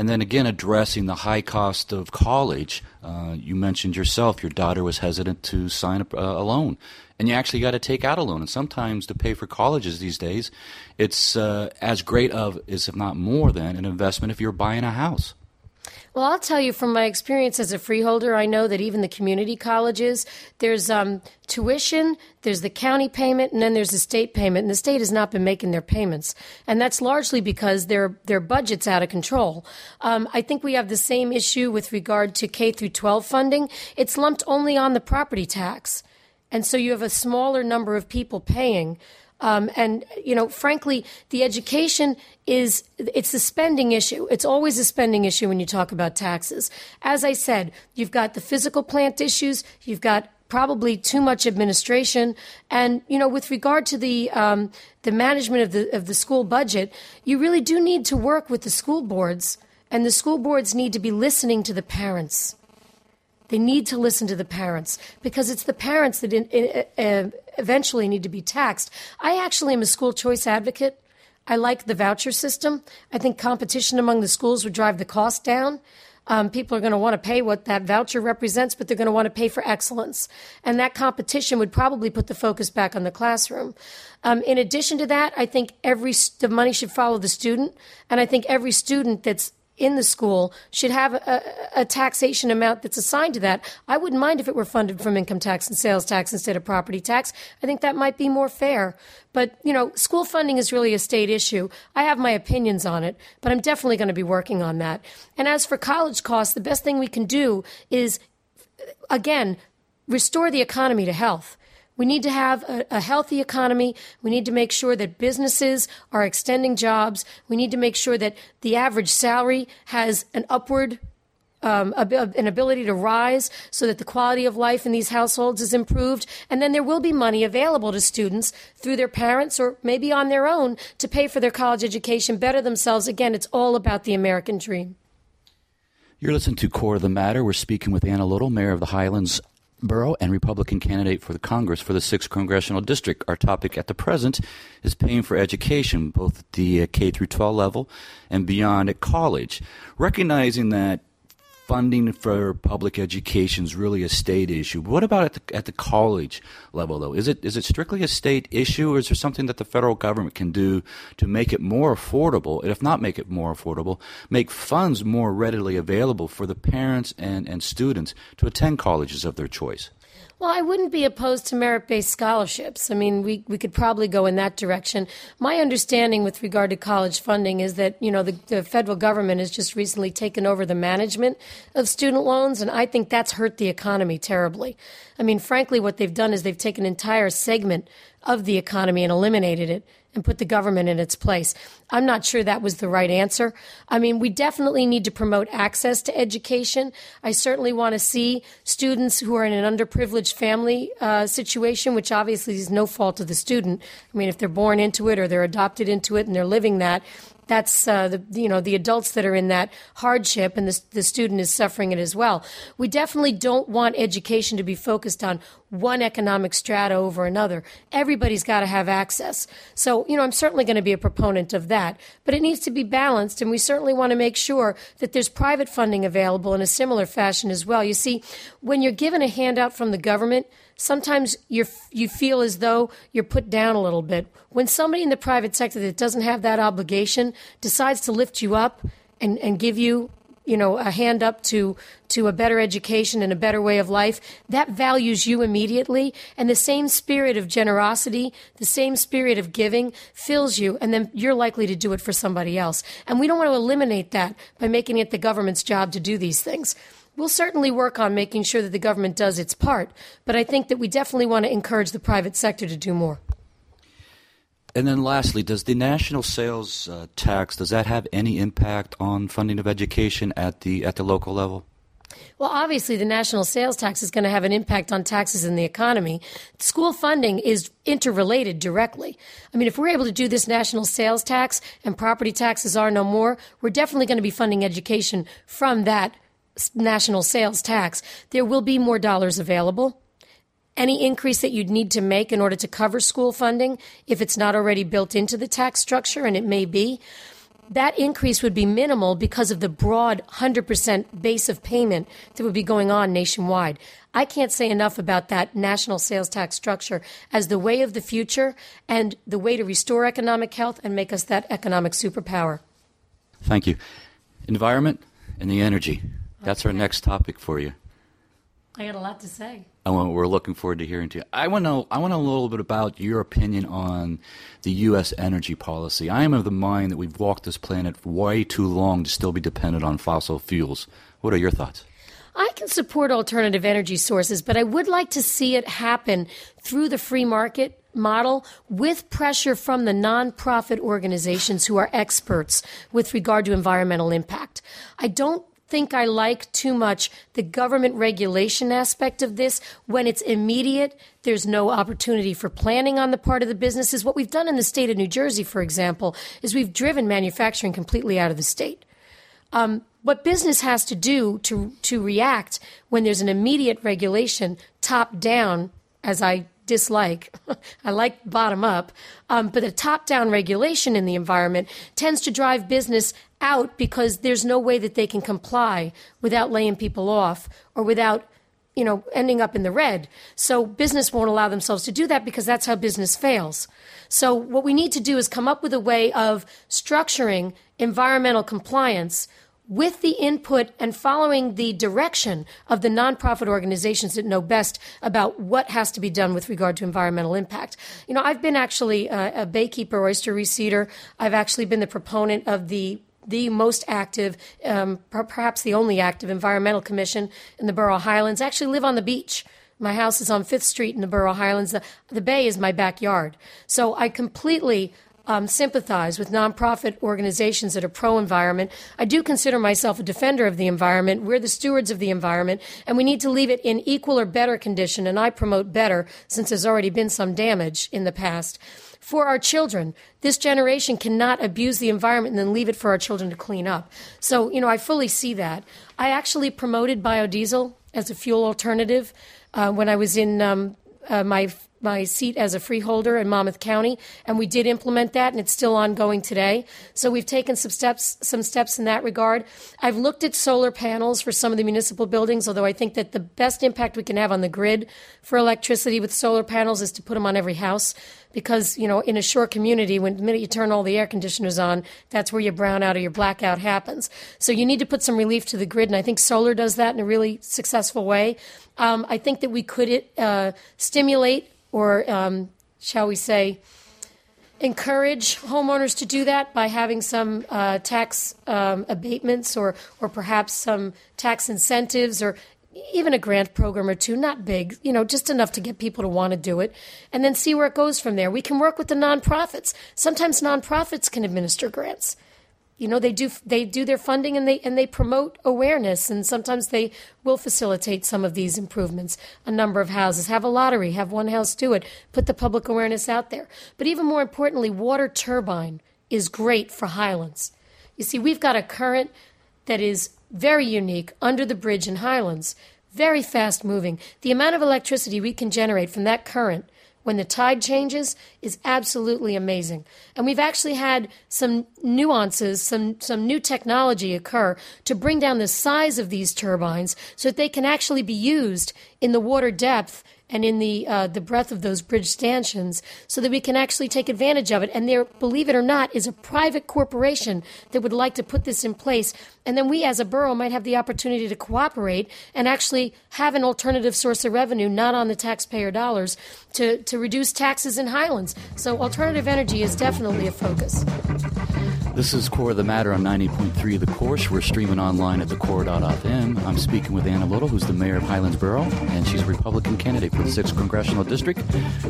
Speaker 2: And then again, addressing the high cost of college. Uh, you mentioned yourself, your daughter was hesitant to sign a, a loan and you actually got to take out a loan. And sometimes to pay for colleges these days, it's uh, as great of, is if not more than, an investment if you're buying a house.
Speaker 3: Well, I'll tell you from my experience as a freeholder, I know that even the community colleges, there's um, tuition, there's the county payment, and then there's the state payment. And the state has not been making their payments, and that's largely because their their budget's out of control. Um, I think we have the same issue with regard to K through 12 funding. It's lumped only on the property tax. And so you have a smaller number of people paying. Um, and you know, frankly, the education is it's a spending issue. It's always a spending issue when you talk about taxes. As I said, you've got the physical plant issues. You've got probably too much administration, and you know, with regard to the um, the management of the of the school budget, you really do need to work with the school boards, and the school boards need to be listening to the parents. They need to listen to the parents because it's the parents that in, in, uh, eventually need to be taxed. I actually am a school choice advocate. I like the voucher system. I think competition among the schools would drive the cost down. Um, people are going to want to pay what that voucher represents, but they're going to want to pay for excellence. And that competition would probably put the focus back on the classroom. Um, in addition to that, I think every the money should follow the student, and I think every student that's in the school should have a, a, taxation amount that's assigned to that. I wouldn't mind if it were funded from income tax and sales tax instead of property tax. I think that might be more fair. But, you know, school funding is really a state issue. I have my opinions on it, but I'm definitely going to be working on that. And as for college costs, the best thing we can do is, again, restore the economy to health. We need to have a, a, healthy economy. We need to make sure that businesses are extending jobs. We need to make sure that the average salary has an upward um, an ability to rise so that the quality of life in these households is improved. And then there will be money available to students through their parents or maybe on their own to pay for their college education, better themselves. Again, it's all about the American dream.
Speaker 2: You're listening to Core of the Matter. We're speaking with Anna Little, Mayor of the Highlands Borough and Republican candidate for the Congress for the 6th Congressional District. Our topic at the present is paying for education, both at the uh, K through 12 level and beyond at college. Recognizing that funding for public education is really a state issue. What about at the, at the college level, though? Is it is it strictly a state issue, or is there something that the federal government can do to make it more affordable? And if not make it more affordable, make funds more readily available for the parents and, and students to attend colleges of their choice?
Speaker 3: Well, I wouldn't be opposed to merit based scholarships. I mean, we, we could probably go in that direction. My understanding with regard to college funding is that, you know, the, the federal government has just recently taken over the management of student loans, and I think that's hurt the economy terribly. I mean, frankly, what they've done is they've taken an entire segment of the economy and eliminated it and put the government in its place. I'm not sure that was the right answer. I mean, we definitely need to promote access to education. I certainly want to see students who are in an underprivileged family uh, situation, which obviously is no fault of the student. I mean, if they're born into it or they're adopted into it and they're living that, that's uh, the you know the adults that are in that hardship, and the, the student is suffering it as well. We definitely don't want education to be focused on one economic strata over another. Everybody's got to have access. So you know, I'm certainly going to be a proponent of that, but it needs to be balanced, and we certainly want to make sure that there's private funding available in a similar fashion as well. You see, when you're given a handout from the government sometimes you you feel as though you're put down a little bit. When somebody in the private sector that doesn't have that obligation decides to lift you up and, and give you you know a hand up to to a better education and a better way of life that values you immediately. And the same spirit of generosity the same spirit of giving fills you and then you're likely to do it for somebody else. And we don't want to eliminate that by making it the government's job to do these things We'll certainly work on making sure that the government does its part, but I think that we definitely want to encourage the private sector to do more.
Speaker 2: And then lastly, does the national sales uh, tax does that have any impact on funding of education at the at the local level?
Speaker 3: Well, obviously, the national sales tax is going to have an impact on taxes in the economy. School funding is interrelated directly. I mean, if we're able to do this national sales tax and property taxes are no more, we're definitely going to be funding education from that national sales tax, there will be more dollars available. Any increase that you'd need to make in order to cover school funding, if it's not already built into the tax structure, and it may be, that increase would be minimal because of the broad 100% base of payment that would be going on nationwide. I can't say enough about that national sales tax structure as the way of the future and the way to restore economic health and make us that economic superpower.
Speaker 2: Thank you. Environment and the energy. That's our next topic for you.
Speaker 3: I got a lot to say.
Speaker 2: I want, we're looking forward to hearing to. I want to. I want to know a little bit about your opinion on the U.S. energy policy. I am of the mind that we've walked this planet way too long to still be dependent on fossil fuels. What are your thoughts?
Speaker 3: I can support alternative energy sources, but I would like to see it happen through the free market model with pressure from the nonprofit organizations who are experts with regard to environmental impact. I don't think I like too much the government regulation aspect of this when it's immediate. There's no opportunity for planning on the part of the businesses. What we've done in the state of New Jersey, for example, is we've driven manufacturing completely out of the state. Um, what business has to do to to react when there's an immediate regulation top down, as I dislike. I like bottom up, um, but a top down regulation in the environment tends to drive business out because there's no way that they can comply without laying people off or without you know ending up in the red so business won't allow themselves to do that because that's how business fails so what we need to do is come up with a way of structuring environmental compliance with the input and following the direction of the nonprofit organizations that know best about what has to be done with regard to environmental impact. You know, I've been actually a, a baykeeper, oyster reseeder. I've actually been the proponent of the the most active, um, perhaps the only active environmental commission in the Borough Highlands. I actually live on the beach. My house is on Fifth Street in the Borough Highlands. The, the bay is my backyard. So I completely um, sympathize with nonprofit organizations that are pro environment. I do consider myself a defender of the environment. We're the stewards of the environment, and we need to leave it in equal or better condition. And I promote better since there's already been some damage in the past. For our children, this generation cannot abuse the environment and then leave it for our children to clean up. So, you know, I fully see that. I actually promoted biodiesel as a fuel alternative uh, when I was in um, uh, my my seat as a freeholder in Monmouth County, and we did implement that, and it's still ongoing today. So we've taken some steps, some steps in that regard. I've looked at solar panels for some of the municipal buildings, although I think that the best impact we can have on the grid for electricity with solar panels is to put them on every house, because you know, in a short community, when the minute you turn all the air conditioners on, that's where your brownout or your blackout happens. So you need to put some relief to the grid, and I think solar does that in a really successful way. Um, I think that we could uh, stimulate or um, shall we say, encourage homeowners to do that by having some uh, tax um, abatements or, or perhaps some tax incentives or even a grant program or two, not big, you know, just enough to get people to want to do it, and then see where it goes from there. We can work with the nonprofits. Sometimes nonprofits can administer grants you know they do they do their funding and they and they promote awareness. And sometimes they will facilitate some of these improvements. A number of houses have a lottery have one house do it put the public awareness out there. But even more importantly water turbine is great for highlands. You see we've got a current that is very unique under the bridge in highlands very fast moving. The amount of electricity we can generate from that current when the tide changes is absolutely amazing. And we've actually had some nuances, some, some new technology occur to bring down the size of these turbines so that they can actually be used in the water depth and in the uh, the breadth of those bridge stanchions, so that we can actually take advantage of it. And there, believe it or not, is a private corporation that would like to put this in place. And then we, as a borough, might have the opportunity to cooperate and actually have an alternative source of revenue, not on the taxpayer dollars, to, to reduce taxes in Highlands. So alternative energy is definitely a focus.
Speaker 2: This is Core of the Matter on 90.3 The Core. We're streaming online at thecore.fm. I'm speaking with Anna Little, who's the mayor of Highlands Borough, and she's a Republican candidate for the 6th Congressional District.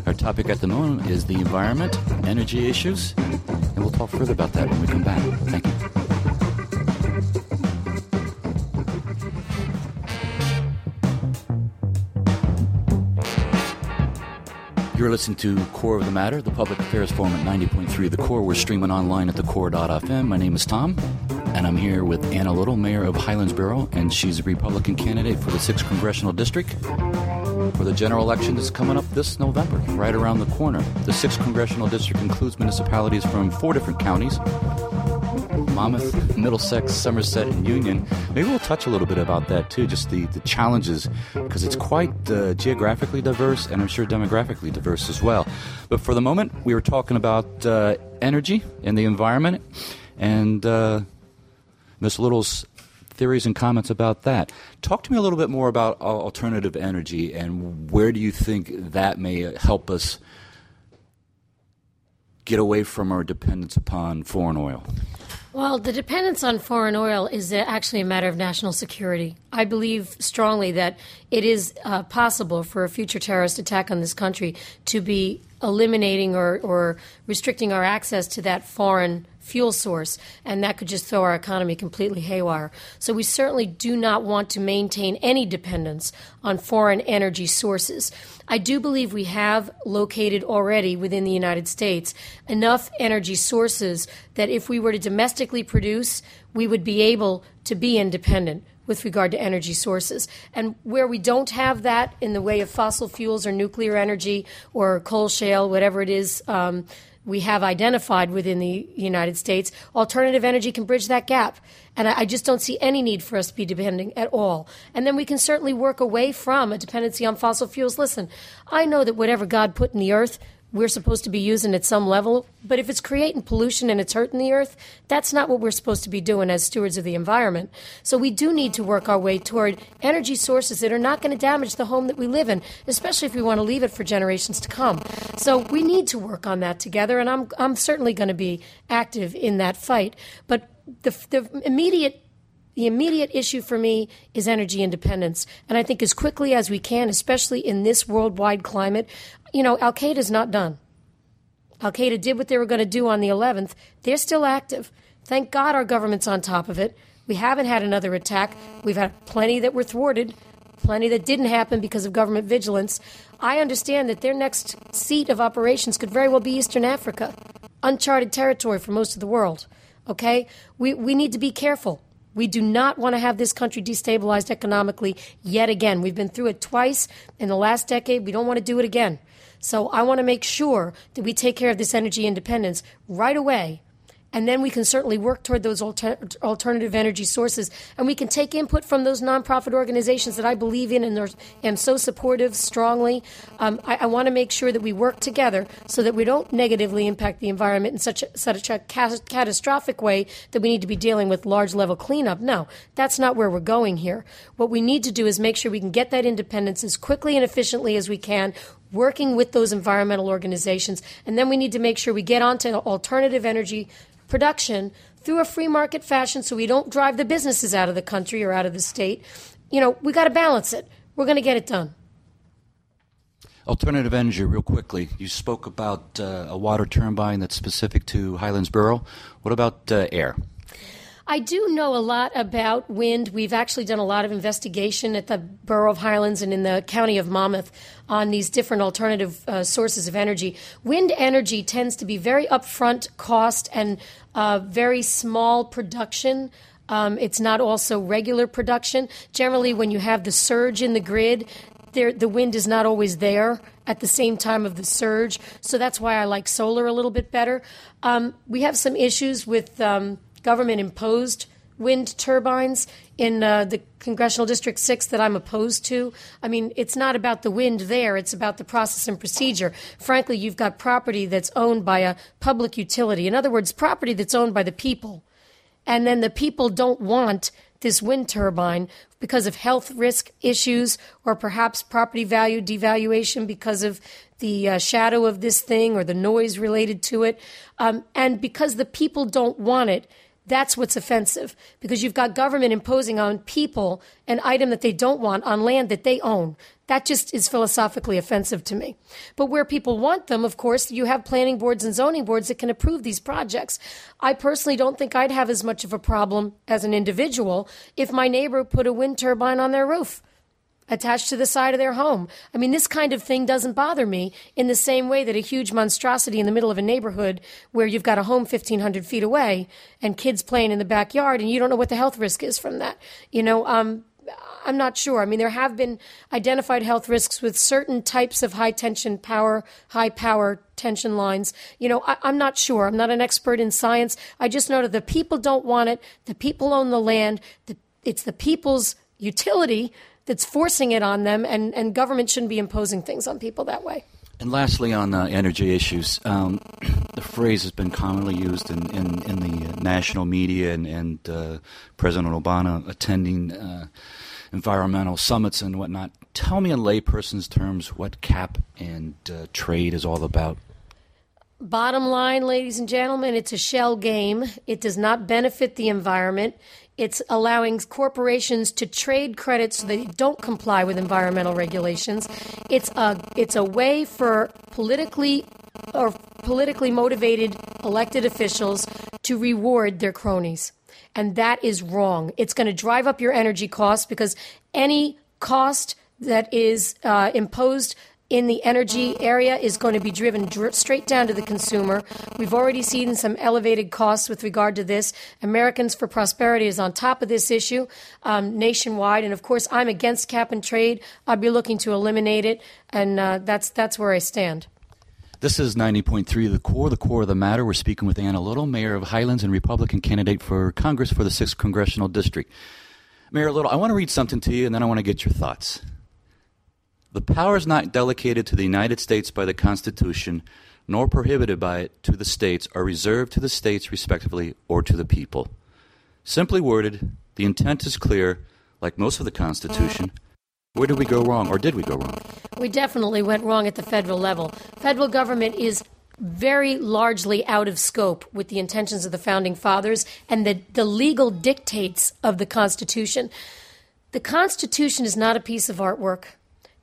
Speaker 2: Our topic at the moment is the environment, energy issues, and we'll talk further about that when we come back. Thank you. You're listening to Core of the Matter, the public affairs forum at 90.3 The Core. We're streaming online at thecore.fm. My name is Tom, and I'm here with Anna Little, mayor of Highlands Borough, and she's a Republican candidate for the 6th Congressional District for the general election that's coming up this November, right around the corner. The 6th Congressional District includes municipalities from four different counties Monmouth, Middlesex, Somerset, and Union. Maybe we'll touch a little bit about that too, just the, the challenges, because it's quite uh, geographically diverse and I'm sure demographically diverse as well. But for the moment, we were talking about uh, energy and the environment, and uh, Ms. Little's theories and comments about that. Talk to me a little bit more about alternative energy and where do you think that may help us get away from our dependence upon foreign oil?
Speaker 3: Well, the dependence on foreign oil is actually a matter of national security. I believe strongly that it is uh, possible for a future terrorist attack on this country to be eliminating or, or restricting our access to that foreign fuel source, and that could just throw our economy completely haywire. So we certainly do not want to maintain any dependence on foreign energy sources. I do believe we have located already within the United States enough energy sources that if we were to domestically produce, we would be able to be independent with regard to energy sources. And where we don't have that in the way of fossil fuels or nuclear energy or coal shale, whatever it is, um, we have identified within the United States, alternative energy can bridge that gap. And I, just don't see any need for us to be depending at all. And then we can certainly work away from a dependency on fossil fuels. Listen, I know that whatever God put in the earth, we're supposed to be using at some level. But if it's creating pollution and it's hurting the earth, that's not what we're supposed to be doing as stewards of the environment. So we do need to work our way toward energy sources that are not going to damage the home that we live in, especially if we want to leave it for generations to come. So we need to work on that together, and I'm, I'm certainly going to be active in that fight. But the, the immediate the immediate issue for me is energy independence. And I think as quickly as we can, especially in this worldwide climate, you know, Al Qaeda is not done. Al Qaeda did what they were going to do on the 11th. They're still active. Thank God our government's on top of it. We haven't had another attack. We've had plenty that were thwarted, plenty that didn't happen because of government vigilance. I understand that their next seat of operations could very well be Eastern Africa, uncharted territory for most of the world. Okay? We, we need to be careful. We do not want to have this country destabilized economically yet again. We've been through it twice in the last decade. We don't want to do it again. So I want to make sure that we take care of this energy independence right away and then we can certainly work toward those alter- alternative energy sources. And we can take input from those nonprofit organizations that I believe in and am so supportive strongly. Um, I, I want to make sure that we work together so that we don't negatively impact the environment in such a, such a ca- catastrophic way that we need to be dealing with large level cleanup. No, that's not where we're going here. What we need to do is make sure we can get that independence as quickly and efficiently as we can working with those environmental organizations. And then we need to make sure we get onto alternative energy production through a free market fashion so we don't drive the businesses out of the country or out of the state. You know, we got to balance it. We're going to get it done.
Speaker 2: Alternative energy, real quickly. You spoke about uh, a water turbine that's specific to Highlands Borough. What about uh, air?
Speaker 3: I do know a lot about wind. We've actually done a lot of investigation at the Borough of Highlands and in the County of Monmouth on these different alternative uh, sources of energy. Wind energy tends to be very upfront cost and uh, very small production. Um, it's not also regular production. Generally, when you have the surge in the grid, there, the wind is not always there at the same time of the surge. So that's why I like solar a little bit better. Um, we have some issues with. Um, government imposed wind turbines in uh, the congressional district 6 that I'm opposed to. I mean, it's not about the wind there, it's about the process and procedure. Frankly, you've got property that's owned by a public utility. In other words, property that's owned by the people. And then the people don't want this wind turbine because of health risk issues or perhaps property value devaluation because of the uh, shadow of this thing or the noise related to it. Um, and because the people don't want it, that's what's offensive because you've got government imposing on people an item that they don't want on land that they own. That just is philosophically offensive to me. But where people want them, of course, you have planning boards and zoning boards that can approve these projects. I personally don't think I'd have as much of a problem as an individual if my neighbor put a wind turbine on their roof attached to the side of their home. I mean, this kind of thing doesn't bother me in the same way that a huge monstrosity in the middle of a neighborhood where you've got a home 1,500 feet away and kids playing in the backyard and you don't know what the health risk is from that. You know, um, I'm not sure. I mean, there have been identified health risks with certain types of high tension power, high power tension lines. You know, I, am not sure. I'm not an expert in science. I just know that the people don't want it. The people own the land. The, it's the people's utility that's forcing it on them, and, and government shouldn't be imposing things on people that way.
Speaker 2: And lastly, on uh, energy issues, um, the phrase has been commonly used in, in, in the national media and, and uh, President Obama attending uh, environmental summits and whatnot. Tell me in layperson's terms what cap and uh, trade is all about.
Speaker 3: Bottom line, ladies and gentlemen, it's a shell game. It does not benefit the environment. It's allowing corporations to trade credits so they don't comply with environmental regulations. It's a it's a way for politically or politically motivated elected officials to reward their cronies. And that is wrong. It's going to drive up your energy costs because any cost that is uh, imposed in the energy area is going to be driven dr- straight down to the consumer. We've already seen some elevated costs with regard to this. Americans for Prosperity is on top of this issue um, nationwide, and of course, I'm against cap and trade. I'll be looking to eliminate it, and uh, that's that's where I stand.
Speaker 2: This is 90.3 The Core, the core of the matter. We're speaking with Anna Little, mayor of Highlands and Republican candidate for Congress for the 6th Congressional District. Mayor Little, I want to read something to you and then I want to get your thoughts. The powers not delegated to the United States by the Constitution, nor prohibited by it to the states, are reserved to the states respectively or to the people. Simply worded, the intent is clear, like most of the Constitution. Where did we go wrong, or did we go wrong?
Speaker 3: We definitely went wrong at the federal level. Federal government is very largely out of scope with the intentions of the founding fathers and the, the legal dictates of the Constitution. The Constitution is not a piece of artwork.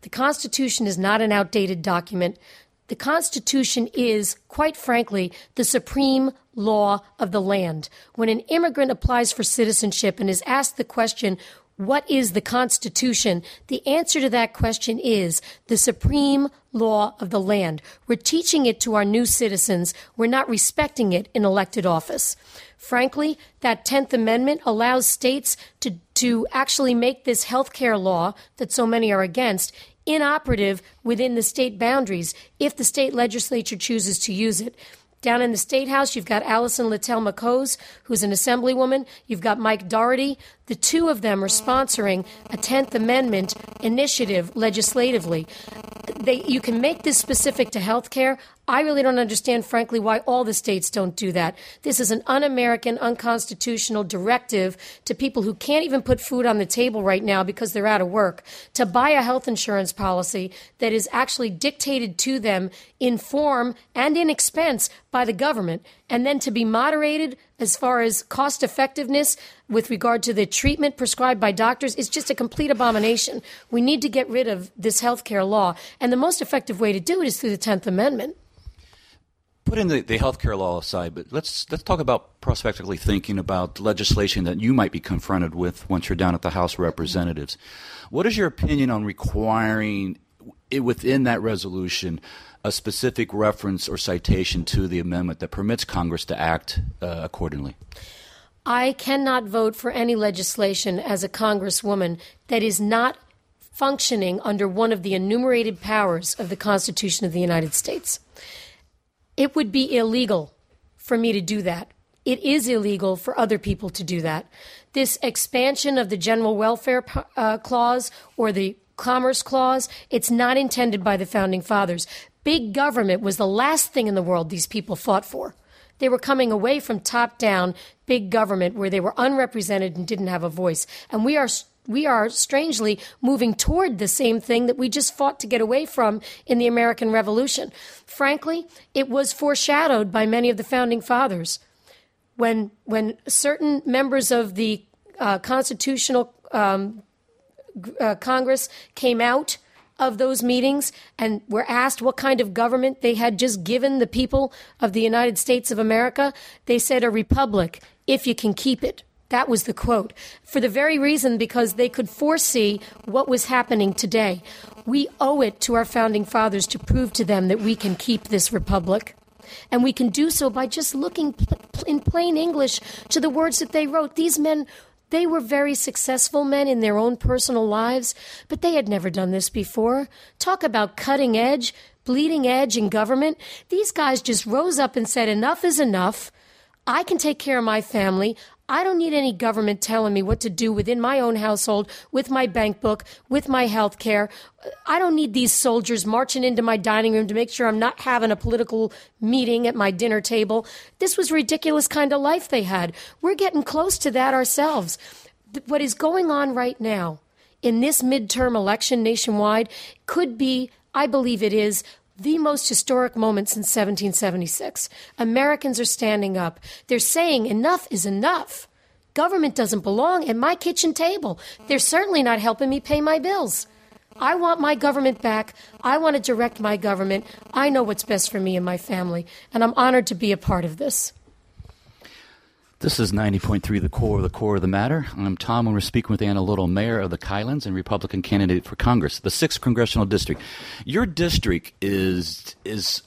Speaker 3: The Constitution is not an outdated document. the Constitution is, quite frankly, the supreme law of the land. When an immigrant applies for citizenship and is asked the question, what is the Constitution? The answer to that question is the supreme law of the land. We're teaching it to our new citizens. We're not respecting it in elected office. Frankly, that 10th Amendment allows states to, to actually make this health care law that so many are against inoperative within the state boundaries if the state legislature chooses to use it. Down in the State House, you've got Alison Littell McHose, who's an assemblywoman. You've got Mike Doherty. The two of them are sponsoring a 10th Amendment initiative legislatively. They, you can make this specific to health care. I really don't understand, frankly, why all the states don't do that. This is an un American, unconstitutional directive to people who can't even put food on the table right now because they're out of work to buy a health insurance policy that is actually dictated to them in form and in expense by the government, and then to be moderated as far as cost effectiveness with regard to the treatment prescribed by doctors is just a complete abomination. We need to get rid of this health care law, and the most effective way to do it is through the 10th Amendment
Speaker 2: putting the, the healthcare law aside, but let's let's talk about prospectively thinking about legislation that you might be confronted with once you're down at the House of Representatives. What is your opinion on requiring it within that resolution a specific reference or citation to the amendment that permits Congress to act uh, accordingly?
Speaker 3: I cannot vote for any legislation as a congresswoman that is not functioning under one of the enumerated powers of the Constitution of the United States. It would be illegal for me to do that. It is illegal for other people to do that. This expansion of the general welfare uh, clause or the commerce clause, it's not intended by the founding fathers. Big government was the last thing in the world these people fought for. They were coming away from top down big government where they were unrepresented and didn't have a voice. And we are we are strangely moving toward the same thing that we just fought to get away from in the American Revolution. Frankly, it was foreshadowed by many of the founding fathers. When, when certain members of the uh, Constitutional um, uh, Congress came out of those meetings and were asked what kind of government they had just given the people of the United States of America, they said a republic, if you can keep it. That was the quote. For the very reason because they could foresee what was happening today. We owe it to our founding fathers to prove to them that we can keep this republic. And we can do so by just looking in plain English to the words that they wrote. These men, they were very successful men in their own personal lives, but they had never done this before. Talk about cutting edge, bleeding edge in government. These guys just rose up and said, enough is enough. I can take care of my family. I don't need any government telling me what to do within my own household, with my bank book, with my health care. I don't need these soldiers marching into my dining room to make sure I'm not having a political meeting at my dinner table. This was ridiculous kind of life they had. We're getting close to that ourselves. What is going on right now in this midterm election nationwide could be, I believe it is, the most historic moment since 1776. Americans are standing up. They're saying enough is enough. Government doesn't belong at my kitchen table. They're certainly not helping me pay my bills. I want my government back. I want to direct my government. I know what's best for me and my family, and I'm honored to be a part of this.
Speaker 2: This is 90.3 The Core, The Core of the Matter. I'm Tom, and we're speaking with Anna Little, Mayor of the Highlands and Republican candidate for Congress, the 6th Congressional District. Your district is is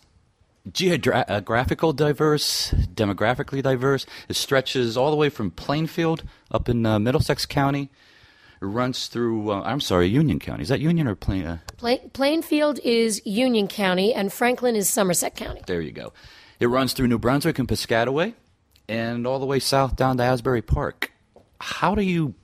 Speaker 2: geographical diverse, demographically diverse. It stretches all the way from Plainfield up in uh, Middlesex County. It runs through, uh, I'm sorry, Union County. Is that Union or Plain? Uh?
Speaker 3: Plain, Plainfield is Union County, and Franklin is Somerset County.
Speaker 2: There you go. It runs through New Brunswick and Piscataway and all the way south down to Asbury Park. How do you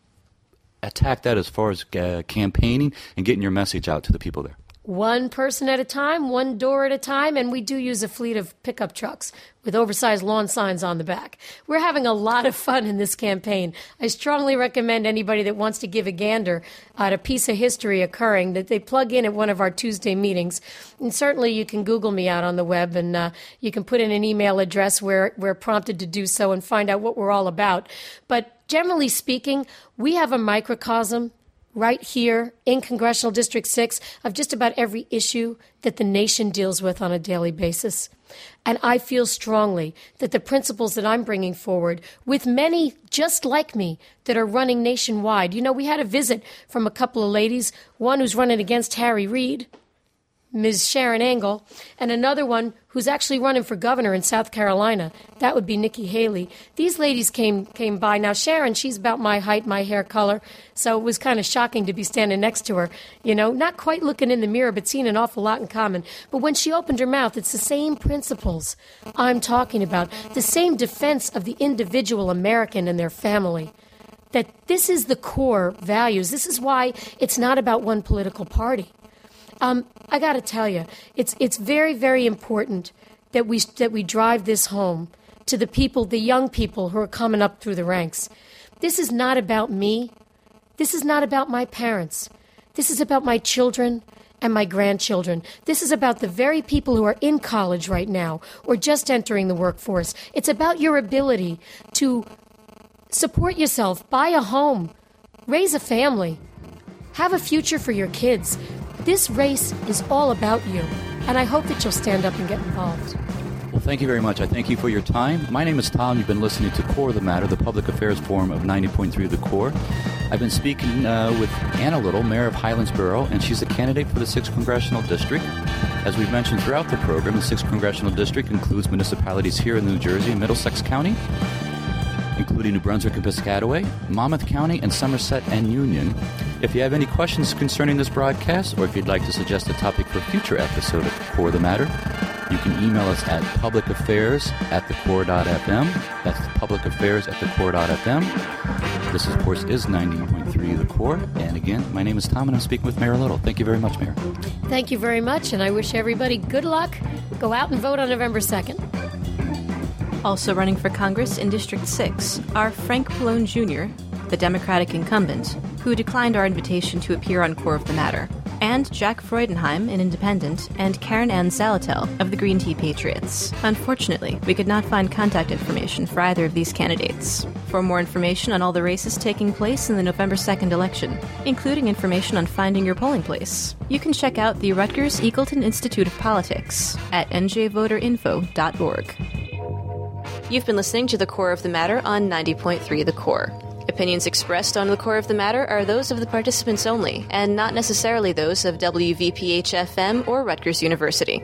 Speaker 2: attack that as far as uh, campaigning and getting your message out to the people there?
Speaker 3: One person at a time, one door at a time, and we do use a fleet of pickup trucks with oversized lawn signs on the back. We're having a lot of fun in this campaign. I strongly recommend anybody that wants to give a gander at a piece of history occurring that they plug in at one of our Tuesday meetings. And certainly you can Google me out on the web and uh, you can put in an email address where we're prompted to do so and find out what we're all about. But generally speaking, we have a microcosm right here in Congressional District 6 of just about every issue that the nation deals with on a daily basis. And I feel strongly that the principles that I'm bringing forward, with many just like me that are running nationwide, you know, we had a visit from a couple of ladies, one who's running against Harry Reid, Ms. Sharron Angle, and another one who's actually running for governor in South Carolina. That would be Nikki Haley. These ladies came came by. Now Sharron, she's about my height, my hair color, so it was kind of shocking to be standing next to her. You know, not quite looking in the mirror, but seeing an awful lot in common. But when she opened her mouth, it's the same principles I'm talking about, the same defense of the individual American and their family that this is the core values. This is why it's not about one political party. Um, I got to tell you, it's it's very very important that we that we drive this home to the people, the young people who are coming up through the ranks. This is not about me. This is not about my parents. This is about my children and my grandchildren. This is about the very people who are in college right now or just entering the workforce. It's about your ability to support yourself, buy a home, raise a family, have a future for your kids. This race is all about you, and I hope that you'll stand up and get involved.
Speaker 2: Well, thank you very much. I thank you for your time. My name is Tom. You've been listening to Core of the Matter, the Public Affairs Forum of 90.3 The Core. I've been speaking uh, with Anna Little, Mayor of Highlands Borough, and she's a candidate for the 6th Congressional District. As we've mentioned throughout the program, the 6th Congressional District includes municipalities here in New Jersey and Middlesex County, including New Brunswick and Piscataway, Monmouth County, and Somerset and Union. If you have any questions concerning this broadcast, or if you'd like to suggest a topic for a future episode of For the Matter, you can email us at publicaffairs at thecore.fm. That's publicaffairs at thecore.fm. This, of course, is 90.3 The Core. And again, my name is Tom, and I'm speaking with Mayor Little. Thank you very much, Mayor.
Speaker 3: Thank you very much, and I wish everybody good luck. Go out and vote on November 2nd.
Speaker 1: Also running for Congress in District 6 are Frank Pallone Jr., the Democratic incumbent, who declined our invitation to appear on Core of the Matter, and Jack Freudenheim, an independent, and Karen Ann Zaletel of the Green Tea Patriots. Unfortunately, we could not find contact information for either of these candidates. For more information on all the races taking place in the November 2nd election, including information on finding your polling place, you can check out the Rutgers Eagleton Institute of Politics at njvoterinfo.org. You've been listening to The Core of the Matter on 90.3 The Core. Opinions expressed on the core of the matter are those of the participants only, and not necessarily those of WVPH FM or Rutgers University.